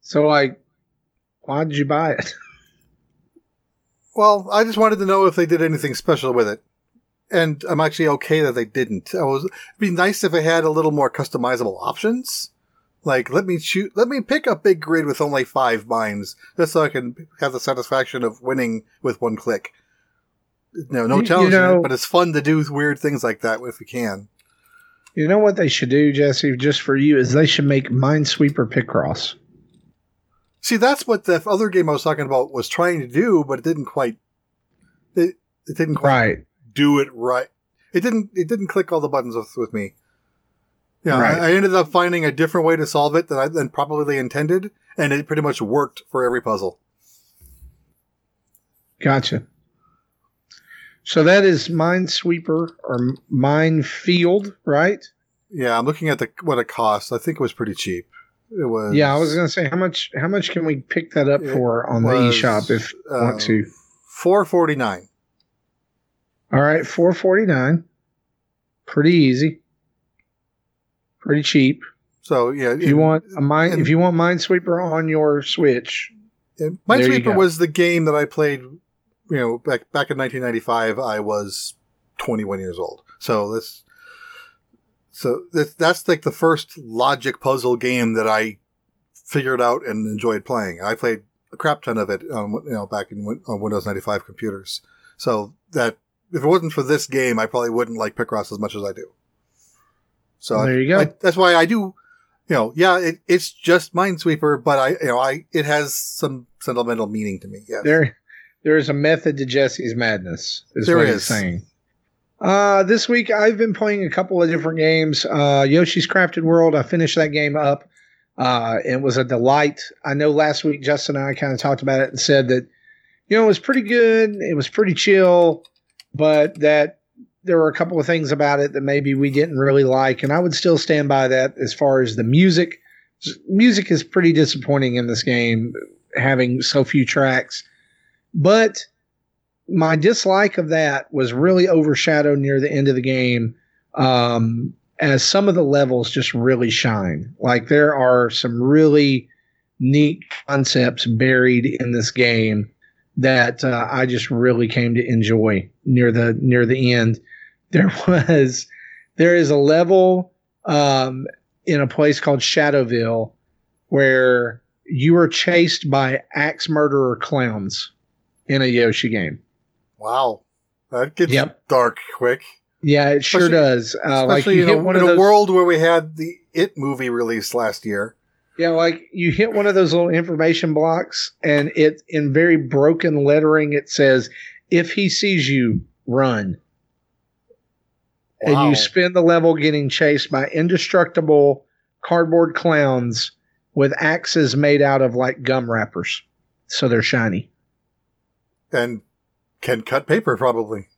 So like, why did you buy it? (laughs) Well, I just wanted to know if they did anything special with it. And I'm actually okay that they didn't. I was, it'd be nice if it had a little more customizable options. Like, let me shoot, let me pick a big grid with only five mines, just so I can have the satisfaction of winning with one click. No, no You- you challenge, in know- but it's fun to do weird things like that if you can. You know what they should do, Jesse, just for you, is they should make Minesweeper Picross. See, that's what the other game I was talking about was trying to do, but it didn't quite. It, it didn't quite Right. Do it right. It didn't. It didn't click all the buttons with, with me. Yeah, Right. I, I ended up finding a different way to solve it than I than probably intended, and it pretty much worked for every puzzle. Gotcha. So that is Minesweeper or Minefield, right? Yeah, I'm looking at the what it cost. I think it was pretty cheap. It was. Yeah, I was gonna say how much how much can we pick that up for on the was, eShop if you uh, want to? four forty nine. All right, four forty nine. Pretty easy. Pretty cheap. So yeah, If you want a mine, and- if you want Minesweeper on your Switch, And Minesweeper was the game that I played. You know, back back in 1995, I was 21 years old. So this, so this, that's like the first logic puzzle game that I figured out and enjoyed playing. I played a crap ton of it, on, you know, back in on Windows 95 computers. So that if it wasn't for this game, I probably wouldn't like Picross as much as I do. So There you go. I- that's why I do. you know, yeah, it, it's just Minesweeper, but I, you know, I it has some sentimental meaning to me. Yes. There, there is a method to Jesse's madness. Is There what is. he's saying. Uh, this week I've been playing a couple of different games. Uh, Yoshi's Crafted World. I finished that game up. Uh, it was a delight. I know last week Justin and I kind of talked about it and said that, you know, it was pretty good. It was pretty chill, but that there were a couple of things about it that maybe we didn't really like. And I would still stand by that as far as the music. Music is pretty disappointing in this game, having so few tracks. But my dislike of that was really overshadowed near the end of the game um, as some of the levels just really shine. Like there are some really neat concepts buried in this game that uh, I just really came to enjoy near the near the end. (laughs) There was there is a level um, in a place called Shadowville where you are chased by axe murderer clowns in a Yoshi game. Wow, that gets Yep. dark quick. Yeah, it sure does. Uh, like Especially you in, a, one in of a world where we had the It movie released last year. Yeah, like you hit one of those little information blocks, and it in very broken lettering it says, "If he sees you, run." And you spend the level getting chased by indestructible cardboard clowns with axes made out of like gum wrappers, so they're shiny. and can cut paper probably.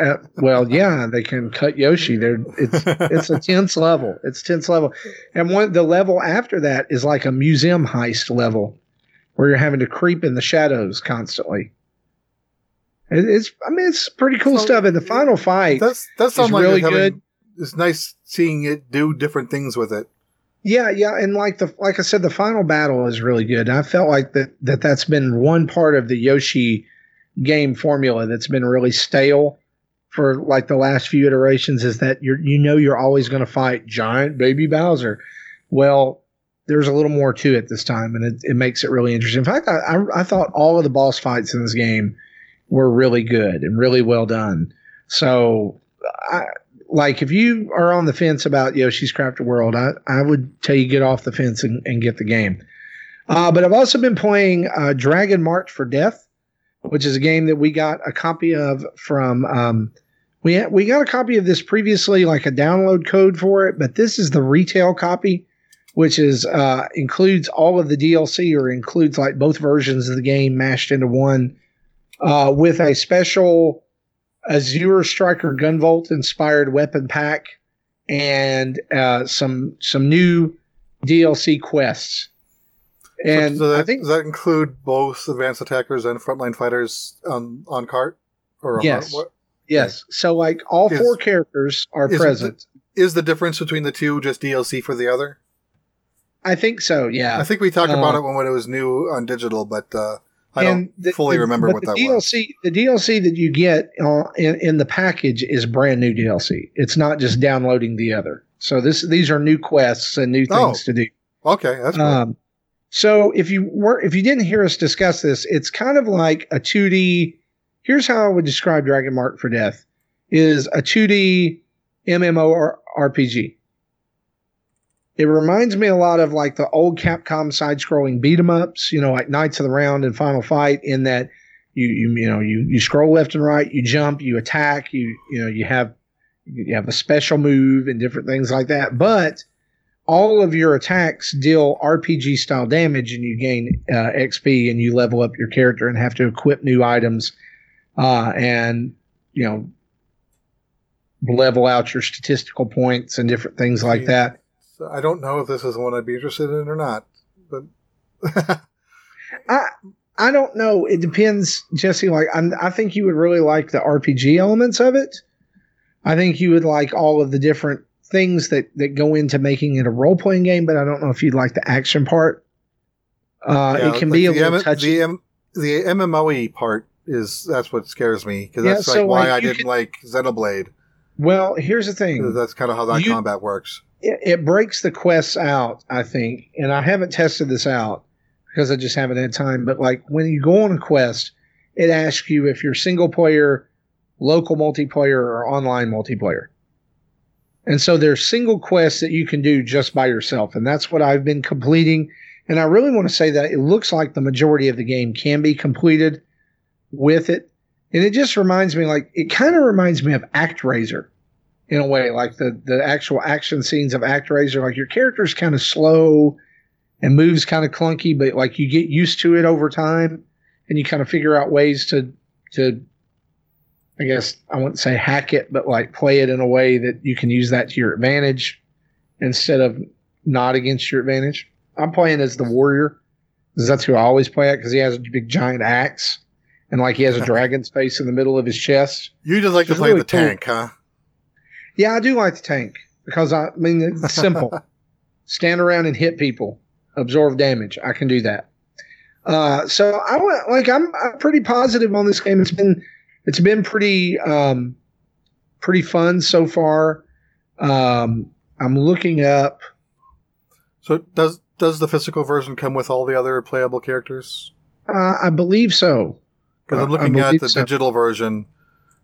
Uh, well, yeah, they can cut Yoshi. They're it's (laughs) it's a tense level. It's tense level, and one the level after that is like a museum heist level, where you're having to creep in the shadows constantly. It, it's I mean it's pretty cool So, stuff. And the final fight, That's that sounds like really having- good. It's nice seeing it do different things with it. yeah, yeah, and like the like I said, the final battle is really good. I felt like that that that's been one part of the Yoshi game formula that's been really stale for like the last few iterations is that you're you know you're always going to fight giant baby Bowser. Well, there's a little more to it this time, and it, it makes it really interesting. In fact, I, I I thought all of the boss fights in this game were really good and really well done. So, I like if you are on the fence about Yoshi's Crafted World, I I would tell you get off the fence and, and get the game. Uh, but I've also been playing uh, Dragon March for Death, which is a game that we got a copy of from. Um, we ha- we got a copy of this previously, like a download code for it, but this is the retail copy, which is uh, includes all of the DLC or includes like both versions of the game mashed into one, uh, with a special Azure Striker Gunvolt inspired weapon pack and uh, some some new DLC quests. And so that, I think does that include both advanced attackers and frontline fighters on on cart? Or Yes. what yes, so like all Is- four characters are is- present. is the difference between the two? Just DLC for the other? I think so. Yeah. I think we talked Uh, about it when it was new on digital, but uh, I don't the- fully the- remember what the that DLC, The DLC that you get uh, in, in the package is brand new DLC. It's not just downloading the other. So this these are new quests and new Oh. things to do. Okay, that's cool. Um, so if you were if you didn't hear us discuss this, it's kind of like a 2D. Here's how I would describe Dragon Mark for Death: is a 2D MMO RPG. It reminds me a lot of like the old Capcom side-scrolling beat 'em ups, you know, like Knights of the Round and Final Fight, in that you you you know you you scroll left and right, you jump, you attack, you you know you have you have a special move and different things like that, but all of your attacks deal RPG style damage, and you gain uh, XP, and you level up your character and have to equip new items, uh, and you know level out your statistical points and different things like that. So I don't know if this is one I'd be interested in or not, but (laughs) I I don't know. It depends, Jesse. Like I'm, I think you would really like the RPG elements of it. I think you would like all of the different things that that go into making it a role playing game. But I don't know if you'd like the action part. Uh, yeah, it can like be a little M- touchy. The, M- the MMOE part is that's what scares me because Yeah, that's so, like why like, I didn't can- like Xenoblade. well, here's the thing. That's kind of how that You- combat works. it, it breaks the quests out, I think, and I haven't tested this out because I just haven't had time. But like when you go on a quest, it asks you if you're single player, local multiplayer, or online multiplayer. And so there's single quests that you can do just by yourself. And that's what I've been completing. And I really want to say that it looks like the majority of the game can be completed with it. And it just reminds me like it kind of reminds me of ActRaiser in a way, like the the actual action scenes of ActRaiser. Like your character's kind of slow and moves kind of clunky, but like you get used to it over time and you kind of figure out ways to to I guess I wouldn't say hack it, but like play it in a way that you can use that to your advantage instead of not against your advantage. I'm playing as the warrior because that's who I always play at because he has a big giant axe and like he has a (laughs) dragon's face in the middle of his chest. You just like to play really the cool. tank, huh? Yeah, I do like the tank because I, I mean it's (laughs) simple. Stand around and hit people, absorb damage. I can do that. Uh, so I like I'm, I'm pretty positive on this game. It's been it's been pretty um, pretty fun so far. Um, I'm looking up. So does does the physical version come with all the other playable characters? Uh, I believe so. Because I'm looking at the so. digital version.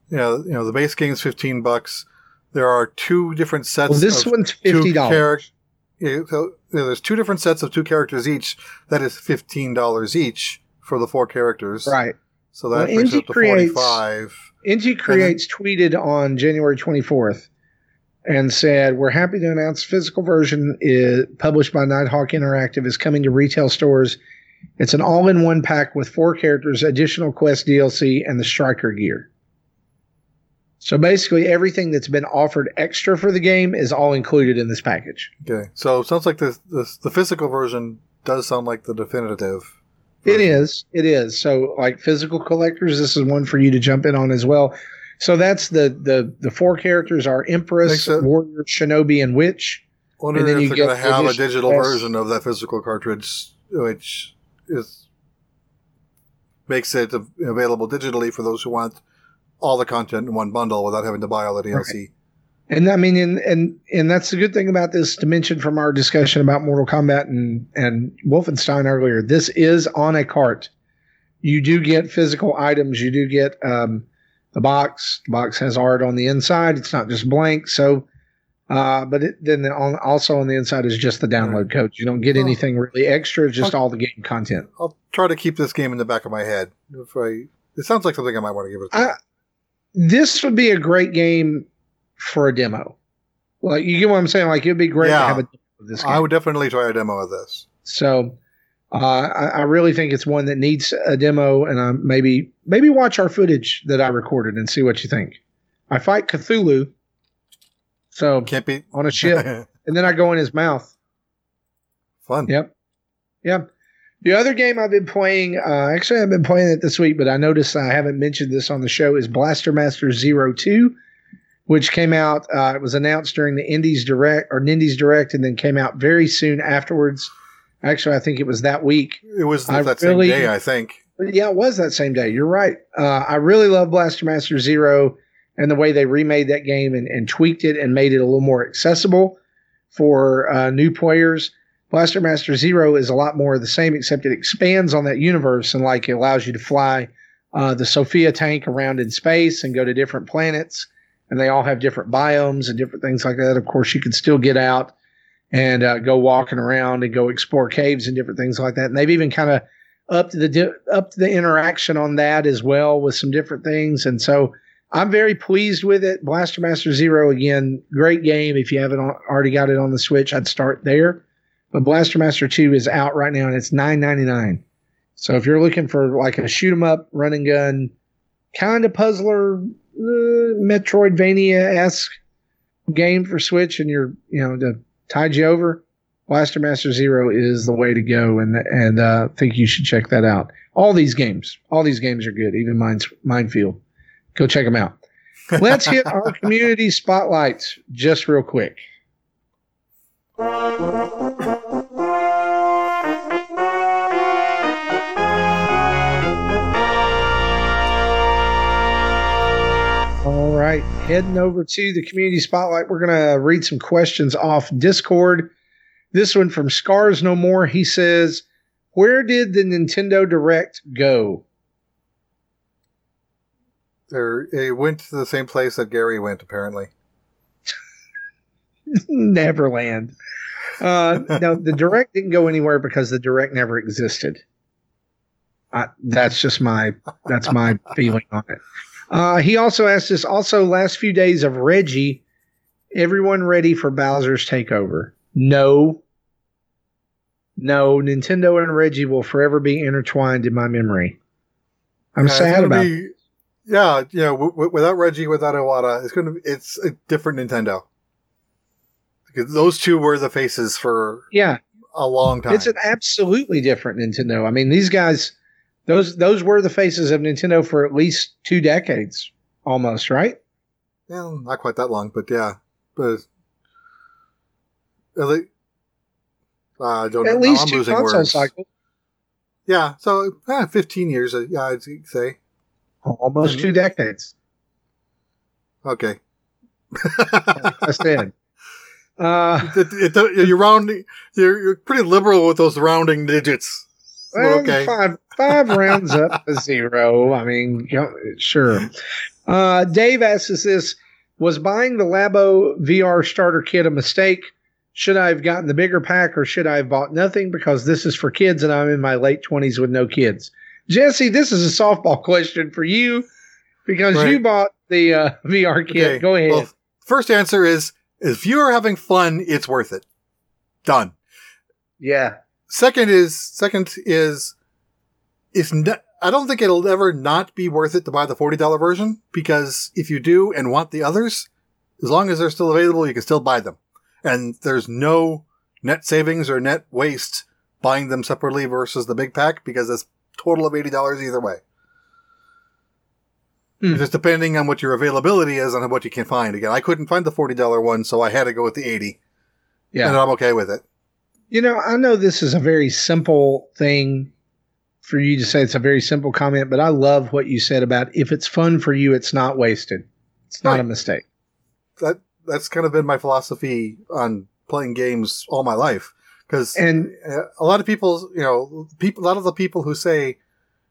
You know, you know, the base game is fifteen bucks. There are two different sets. Well, this one's fifty dollars. Yeah, so there's two different sets of two characters each. That is fifteen dollars each for the four characters. Right. So that well, brings up to Creates, 45. Inti Creates then, tweeted on January 24th and said, We're happy to announce physical version is published by Nighthawk Interactive is coming to retail stores. It's an all in one pack with four characters, additional quest DLC, and the striker gear. So basically, everything that's been offered extra for the game is all included in this package. Okay. So it sounds like the, the physical version does sound like the definitive it is. It is. So, like physical collectors, this is one for you to jump in on as well. So that's the the the four characters are Empress, Warrior, Shinobi, and Witch. Wondering and then if they're going to have a digital version of that physical cartridge, which is makes it available digitally for those who want all the content in one bundle without having to buy all the DLC. Right. And I mean, and and and that's the good thing about this dimension from our discussion about Mortal Kombat and and Wolfenstein earlier. This is on a cart. You do get physical items. You do get um, the box. The box has art on the inside. It's not just blank. So, uh, but it, then on, also on the inside is just the download code. You don't get anything really extra. It's just I'll, all the game content. I'll try to keep this game in the back of my head. If I, it sounds like something I might want to give it. A this would be a great game for a demo. Like you get what I'm saying? Like it'd be great yeah. to have a demo of this. Game. I would definitely try a demo of this. So uh, I, I, really think it's one that needs a demo, and uh, maybe maybe watch our footage that I recorded and see what you think. I fight Cthulhu, so can't be on a ship, (laughs) and then I go in his mouth. Fun. Yep. Yep. The other game I've been playing, uh, actually I've been playing it this week, but I noticed I haven't mentioned this on the show, is Blaster Master Zero Two which came out. Uh, it was announced during the Indies Direct or Nindies Direct, and then came out very soon afterwards. Actually, I think it was that week. It was I that really, same day, I think. Yeah, it was that same day. You're right. Uh, I really love Blaster Master Zero and the way they remade that game and, and tweaked it and made it a little more accessible for uh, new players. Blaster Master Zero is a lot more of the same, except it expands on that universe and like it allows you to fly uh, the Sophia tank around in space and go to different planets and they all have different biomes and different things like that. Of course, you can still get out and uh, go walking around and go explore caves and different things like that. And they've even kind of upped the di- upped the interaction on that as well with some different things. And so I'm very pleased with it. Blaster Master Zero again, great game. If you haven't already got it on the Switch, I'd start there. But Blaster Master Two is out right now and it's nine ninety nine. So if you're looking for like a shoot 'em up, run and gun, kind of puzzler Metroidvania esque game for Switch, and you're you know to tide you over, Blaster Master Zero is the way to go, and and uh, think you should check that out. All these games, all these games are good. Even Mine's Minefield, go check them out. Let's hit (laughs) our community spotlights just real quick. Right, heading over to the community spotlight. We're going to read some questions off Discord. This one from Scars No More. He says, Where did the Nintendo Direct go? There, it went to the same place that Gary went, apparently. (laughs) Neverland. Uh, no, the direct didn't go anywhere because the direct never existed. I, that's just my that's my feeling on it. Uh, he also asked us also last few days of Reggie, everyone ready for Bowser's takeover? No. No, Nintendo and Reggie will forever be intertwined in my memory. I'm Yeah, sad about be- Yeah, yeah. W- w- without Reggie, without Iwata, it's gonna. be, It's a different Nintendo. Because those two were the faces for Yeah, a long time. it's an absolutely different Nintendo. I mean, these guys, those those were the faces of Nintendo for at least two decades, almost, right? yeah, not quite that long, but yeah, but at least, uh, I don't know. At Now least I'm two console words. cycles, Yeah, so eh, 15 years. uh, Yeah, I'd say. almost two decades. Okay. (laughs) I said. Uh, it, it, you're rounding. You're, you're pretty liberal with those rounding digits. Well, okay. five five rounds up to (laughs) zero. I mean, sure. Uh, Dave asks this: Was buying the Labo VR starter kit a mistake? Should I have gotten the bigger pack, or should I have bought nothing because this is for kids and I'm in my late twenties with no kids? Jesse, this is a softball question for you because you bought the uh, VR kit. Okay, Go ahead. Well, first answer is if you are having fun, it's worth it. Done. yeah, Second is second is it's ne- I don't think it'll ever not be worth it to buy the forty dollar version because if you do and want the others, as long as they're still available, you can still buy them, and there's no net savings or net waste buying them separately versus the big pack because it's total of eighty dollars either way. Hmm. Just depending on what your availability is and what you can find. Again, I couldn't find the forty dollar one, so I had to go with the eighty, yeah. and I'm okay with it. You know, I know this is a very simple thing for you to say. It's a very simple comment, but I love what you said about if it's fun for you, it's not wasted. It's not Right. a mistake. that that's kind of been my philosophy on playing games all my life because And a lot of people you know people a lot of the people who say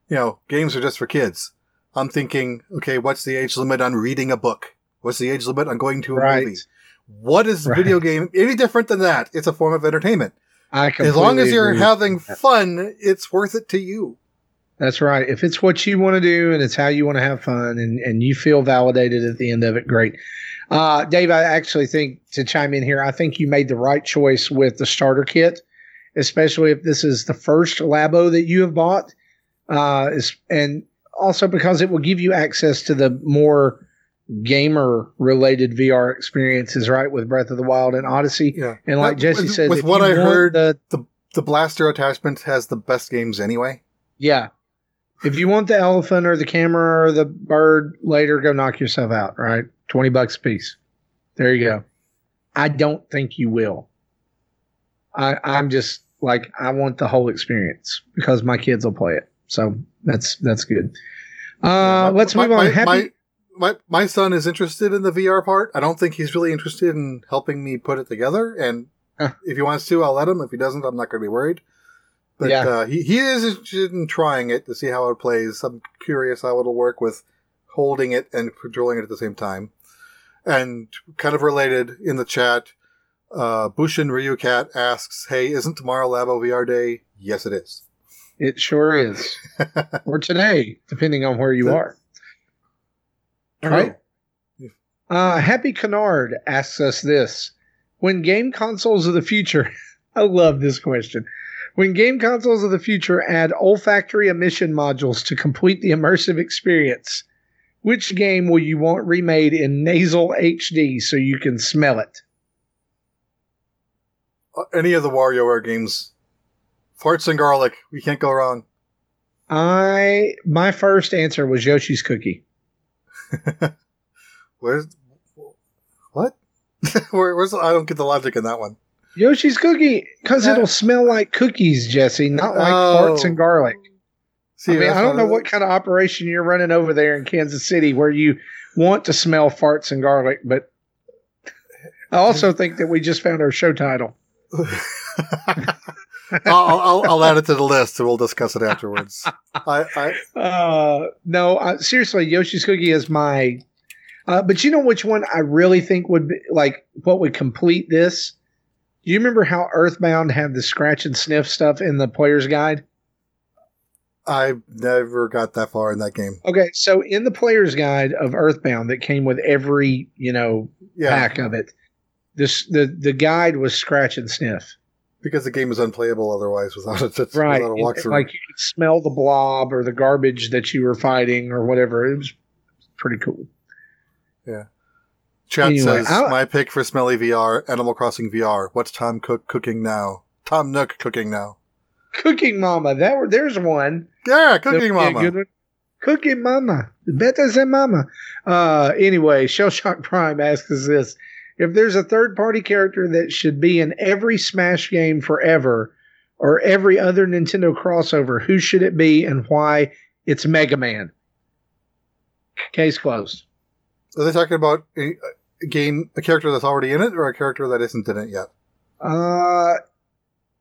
you know games are just for kids i'm thinking okay what's the age limit on reading a book what's the age limit on going to a right, movie what is Right. video game any different than that it's a form of entertainment I as long as you're having fun it's worth it to you That's right. If it's what you want to do and it's how you want to have fun and, and you feel validated at the end of it, great. Uh, Dave, I actually think to chime in here, I think you made the right choice with the starter kit, especially if this is the first Labo that you have bought. Uh, and also because it will give you access to the more gamer related VR experiences, right? With Breath of the Wild and Odyssey. yeah And like With- Jesse said, with what i heard the, the blaster attachment has the best games anyway Yeah. If you want the elephant or the camera or the bird later, go knock yourself out, right? 20 bucks a piece. There you go. I don't think you will. I, I'm just like, I want the whole experience because my kids will play it. So that's, that's good. Uh, let's my- move on. My, Happy, my, my, my son is interested in the VR part. I don't think he's really interested in helping me put it together. And if he wants to, I'll let him. If he doesn't, I'm not going to be worried. But Yeah. uh, he, he is interested in trying it to see how it plays. I'm curious how it'll work with holding it and controlling it at the same time. And kind of related in the chat, uh, Bushin Ryu Cat asks, Hey, isn't tomorrow Labo VR Day? Yes, it is. it sure is. (laughs) or today, depending on where you are. All right. Uh, Happy Canard asks us this. When game consoles of the future, (laughs) I love this question. When game consoles of the future add olfactory emission modules to complete the immersive experience, which game will you want remade in nasal HD so you can smell it? Uh, Any of the WarioWare games. Farts and garlic. We can't go wrong. I my first answer was Yoshi's Cookie. (laughs) Where's what? (laughs) Where, where's I don't get the logic in that one. Yoshi's Cookie because it'll smell like cookies, Jesse, not like Oh. farts and garlic. See, I mean, I don't know what kind of operation you're running over there in Kansas City where you want to smell farts and garlic, but I also think that we just found our show title. (laughs) (laughs) I'll, I'll, I'll add it to the list and we'll discuss it afterwards. I, I (laughs) Uh, no, I, seriously, Yoshi's Cookie is my. Uh, but you know which one I really think would be like what would complete this? Do you remember how Earthbound had the scratch and sniff stuff in the player's guide? I never got that far in that game. Okay, so in the player's guide of Earthbound that came with every, you know, Yeah, pack of it, this the the guide was scratch and sniff. Because the game is unplayable otherwise without it. It's, Right. A It- walkthrough. like you could smell the blob or the garbage that you were fighting or whatever. It was pretty cool. Yeah. Chat anyway, says I- my pick for Smelly VR, Animal Crossing VR. What's Tom Cook cooking now? Tom Nook cooking now. Cooking Mama, that were there's one. Yeah, cooking mama. Cooking Mama, better than Mama. Uh, anyway, Shell Shock Prime asks us this: If there's a third party character that should be in every Smash game forever, or every other Nintendo crossover, who should it be and why? It's Mega Man. Case closed. Are they talking about a, a game, a character that's already in it, or a character that isn't in it yet? Uh,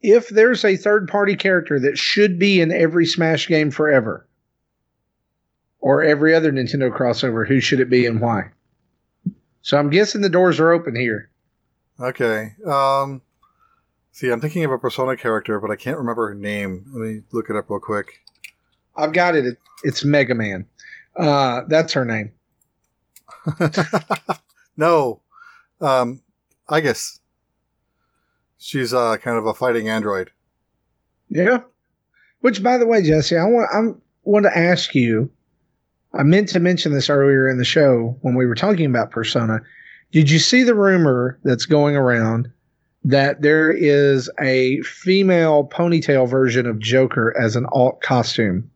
if there's a third party character that should be in every Smash game forever, or every other Nintendo crossover, who should it be and why? So I'm guessing the doors are open here. Okay. Um, see, I'm thinking of a Persona character, but I can't remember her name. Let me look it up real quick. I've got it. It's Mega Man. Uh, that's her name. (laughs) (laughs) no, um, I guess she's uh, kind of a fighting android. Yeah. Which, by the way, Jesse, I want I want to ask you. I meant to mention this earlier in the show when we were talking about Persona. Did you see the rumor that's going around that there is a female ponytail version of Joker as an alt costume?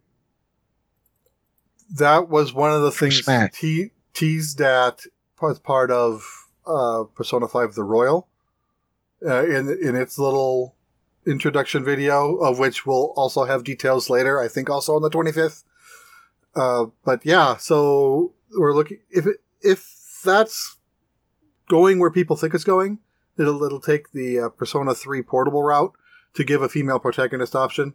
That was one of the things te- teased at as part of uh, Persona Five: The Royal uh, in in its little introduction video, of which we'll also have details later. I think also on the 25th. Uh, but yeah, so we're looking if it, if that's going where people think it's going, it'll it'll take the uh, Persona 3 portable route to give a female protagonist option.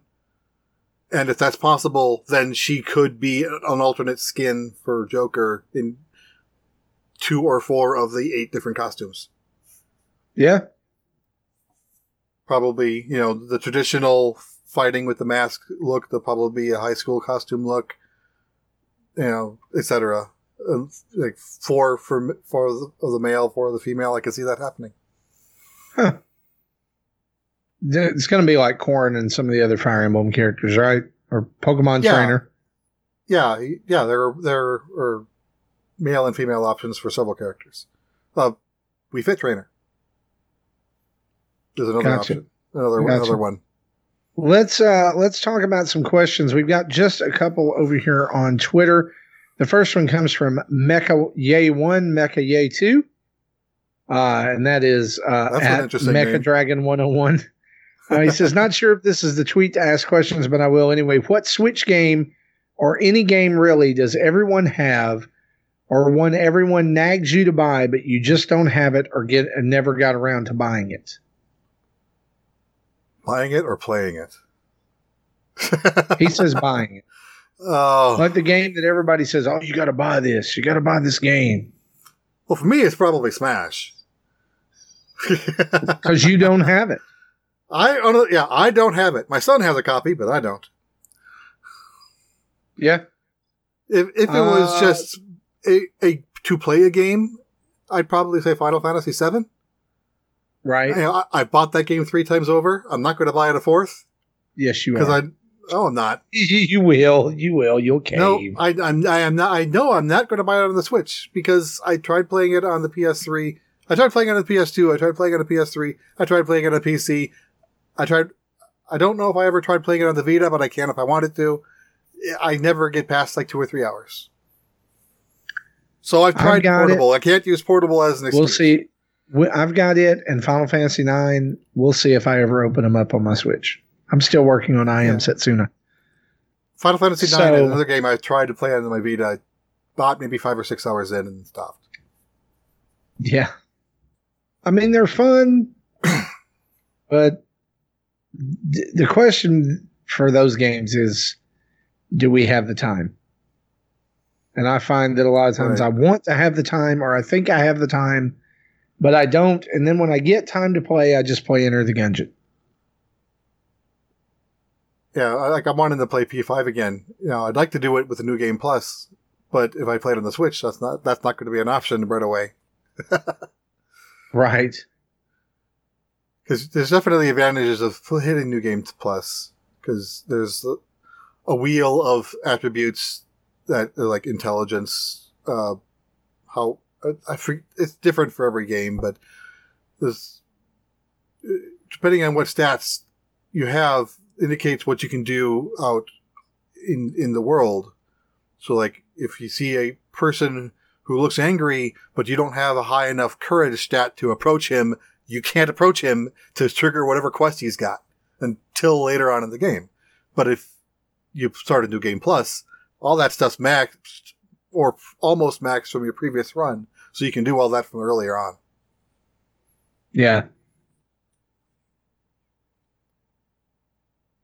And if that's possible, then she could be an alternate skin for Joker in two or four of the eight different costumes. Yeah. Probably, you know, the traditional fighting with the mask look, there'll probably be a high school costume look, you know, etc. Like four for four of the, male, four of the female. I can see that happening. It's going to be like Corrin and some of the other Fire Emblem characters, right? Or Pokemon Yeah. Trainer. Yeah, yeah, there are, there are male and female options for several characters. Uh, Wii Fit trainer. There's another Gotcha. option. Another Gotcha. another one. Let's uh let's talk about some questions. We've got just a couple over here on Twitter. The first one comes from Mecha Yay One, Mecha Yay Two, uh, and that is uh, at Mecha name. Dragon One Hundred One. Uh, he says, "Not sure if this is the tweet to ask questions, but I will anyway. What Switch game or any game really does everyone have, or one everyone nags you to buy, but you just don't have it or get and never got around to buying it?" Buying it or playing it? (laughs) He says buying it. oh, Like the game that everybody says, "Oh, you got to buy this. You got to buy this game well, for me, it's probably Smash. (laughs) because you don't have it." I yeah, I don't have it. My son has a copy, but I don't. Yeah, If if it was Uh, just a, a to play a game, I'd probably say Final Fantasy VII. Right. I, I bought that game three times over. I'm not going to buy it a fourth Yes, you will. because. I. Oh, I'm not. (laughs) you will. You will. You'll cave. No, I, I'm. I am not. I know I'm not going to buy it on the Switch because I tried playing it on the PS3. I tried playing it on the PS2. I tried playing it on the PS3. I tried playing it on the PC. I tried. I don't know if I ever tried playing it on the Vita, but I can if I wanted to. I never get past like two or three hours. So I've tried portable. I can't use portable as an excuse. we'll see. I've got it and Final Fantasy Nine. We'll see if I ever open them up on my Switch. I'm still working on I Am Yeah. Setsuna. Final Fantasy So- Nine is another game I tried to play on my Vita. I bought maybe five or six hours in and stopped. Yeah, I mean they're fun, (clears throat) but th- the question for those games is, do we have the time? And I find that a lot of times Right. I want to have the time or I think I have the time, but I don't. And then when I get time to play, I just play Enter the Gungeon. Yeah, like I'm wanting to play P5 again. You know, I'd like to do it with the new game plus, but if I play it on the Switch, that's not that's not going to be an option right away. (laughs) Right. Because there's definitely advantages of hitting new game plus because there's a- a wheel of attributes that are like intelligence, uh, how I, it's different for every game, but there's depending on what stats you have indicates what you can do out in in the world. So like if you see a person who looks angry, but you don't have a high enough courage stat to approach him, you can't approach him to trigger whatever quest he's got until later on in the game. But if you start a new game plus, all that stuff's maxed or almost maxed from your previous run, so you can do all that from earlier on. Yeah.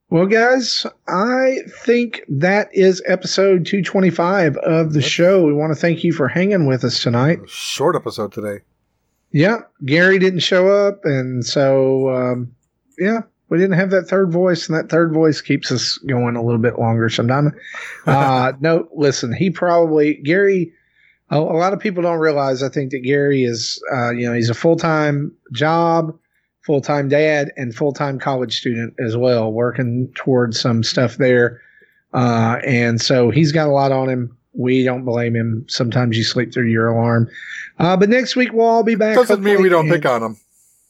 Well, guys, I think that is episode 225 of the show. We want to thank you for hanging with us tonight. Short episode today. Yeah, Gary didn't show up, and so um, yeah, we didn't have that third voice, and that third voice keeps us going a little bit longer sometimes. (laughs) Uh, no, listen, he probably Gary. A, a lot of people don't realize. I think that Gary is, uh, you know, he's a full time job, full time dad, and full time college student as well, working towards some stuff there. Uh, and so he's got a lot on him. We don't blame him. Sometimes you sleep through your alarm. Uh, but next week we'll all be back. Doesn't mean we don't hopefully, pick on him.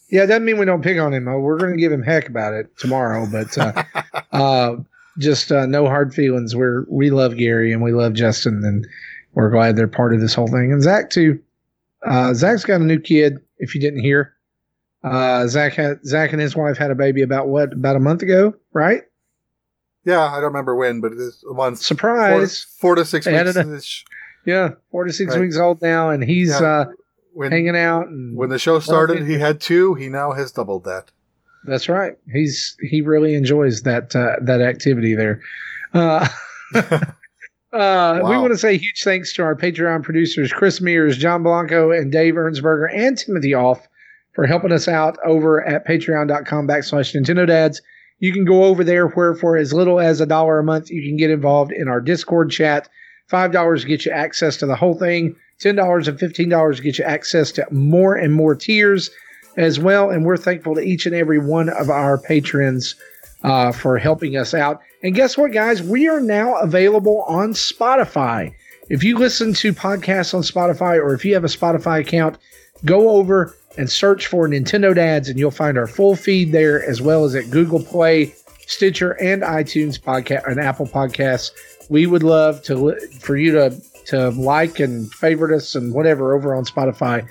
yeah, it doesn't mean we don't pick on him. Uh, We're going to give him heck about it tomorrow, but uh, (laughs) uh, just uh, no hard feelings. We're we love Gary and we love Justin, and we're glad they're part of this whole thing. And Zach too. Uh, Zach's got a new kid. If you didn't hear, uh, Zach had Zach and his wife had a baby about what about a month ago, right? Yeah, I don't remember when, but it's a month. Surprise! four to six weeks. ish. Yeah, four to six Right. weeks old now, and he's Yeah. uh, When, hanging out. And when the show started, he had two. He now has doubled that. That's right. He's he really enjoys that uh, that activity there. Uh, (laughs) (laughs) uh, We want to say huge thanks to our Patreon producers, Chris Mears, John Blanco, and Dave Ernsberger, and Timothy Off for helping us out over at patreon.com backslash Nintendo Dads. You can go over there where for as little as a dollar a month, you can get involved in our Discord chat. $5 get you access to the whole thing. $10 and $15 get you access to more and more tiers as well. And we're thankful to each and every one of our patrons uh, for helping us out. And guess what, guys? We are now available on Spotify. If you listen to podcasts on Spotify or if you have a Spotify account, go over and search for Nintendo Dads, and you'll find our full feed there, as well as at Google Play, Stitcher, and iTunes podcast and Apple Podcasts. We would love to for you to to like and favorite us and whatever over on Spotify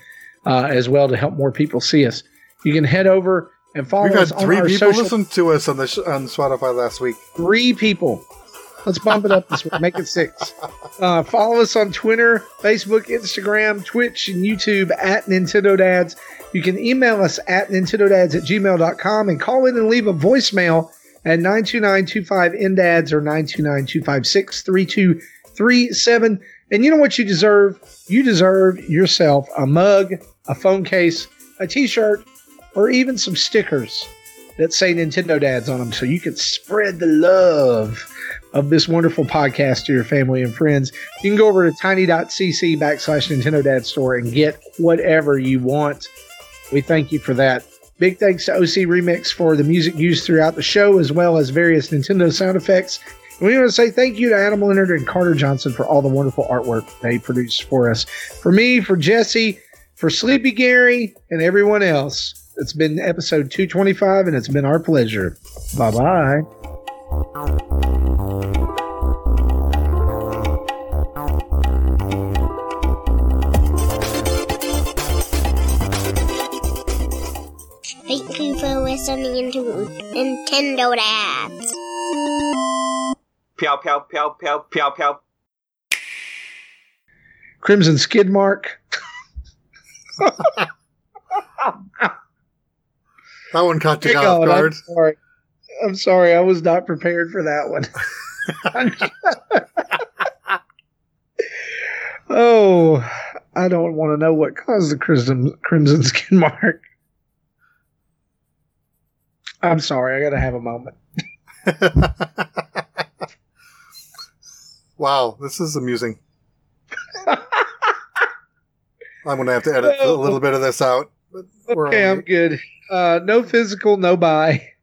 uh, as well to help more people see us. You can head over and follow We've us had three people social listen to us on the sh- on Spotify last week. three people. Let's bump it up this week. Make it six. Uh, follow us on Twitter, Facebook, Instagram, Twitch, and YouTube at Nintendo Dads. You can email us at nintendodads at gmail.com and call in and leave a voicemail at 929-25-NDADS or 929-256-3237. And you know what you deserve? You deserve yourself a mug, a phone case, a t-shirt, or even some stickers that say Nintendo Dads on them so you can spread the love of this wonderful podcast to your family and friends. You can go over to tiny.cc backslash Nintendo Dad store and get whatever you want. We thank you for that. Big thanks to OC Remix for the music used throughout the show, as well as various Nintendo sound effects. And we want to say thank you to Adam Leonard and Carter Johnson for all the wonderful artwork they produce for us. For me, for Jesse, for Sleepy Gary, and everyone else, it's been episode 225, and it's been our pleasure. Bye bye. Thank you for listening to Nintendo Dads. Pew pew pew pew pew pew. Crimson Skid Mark. (laughs) That one caught you off guard. I'm sorry. I'm sorry. I was not prepared for that one. (laughs) Oh, I don't want to know what caused the crimson crimson skin mark. I'm sorry, I got to have a moment. (laughs) wow, this is amusing. (laughs) I'm going to have to edit a little bit of this out. Okay, I'm good. Uh, no physical, no buy. (laughs)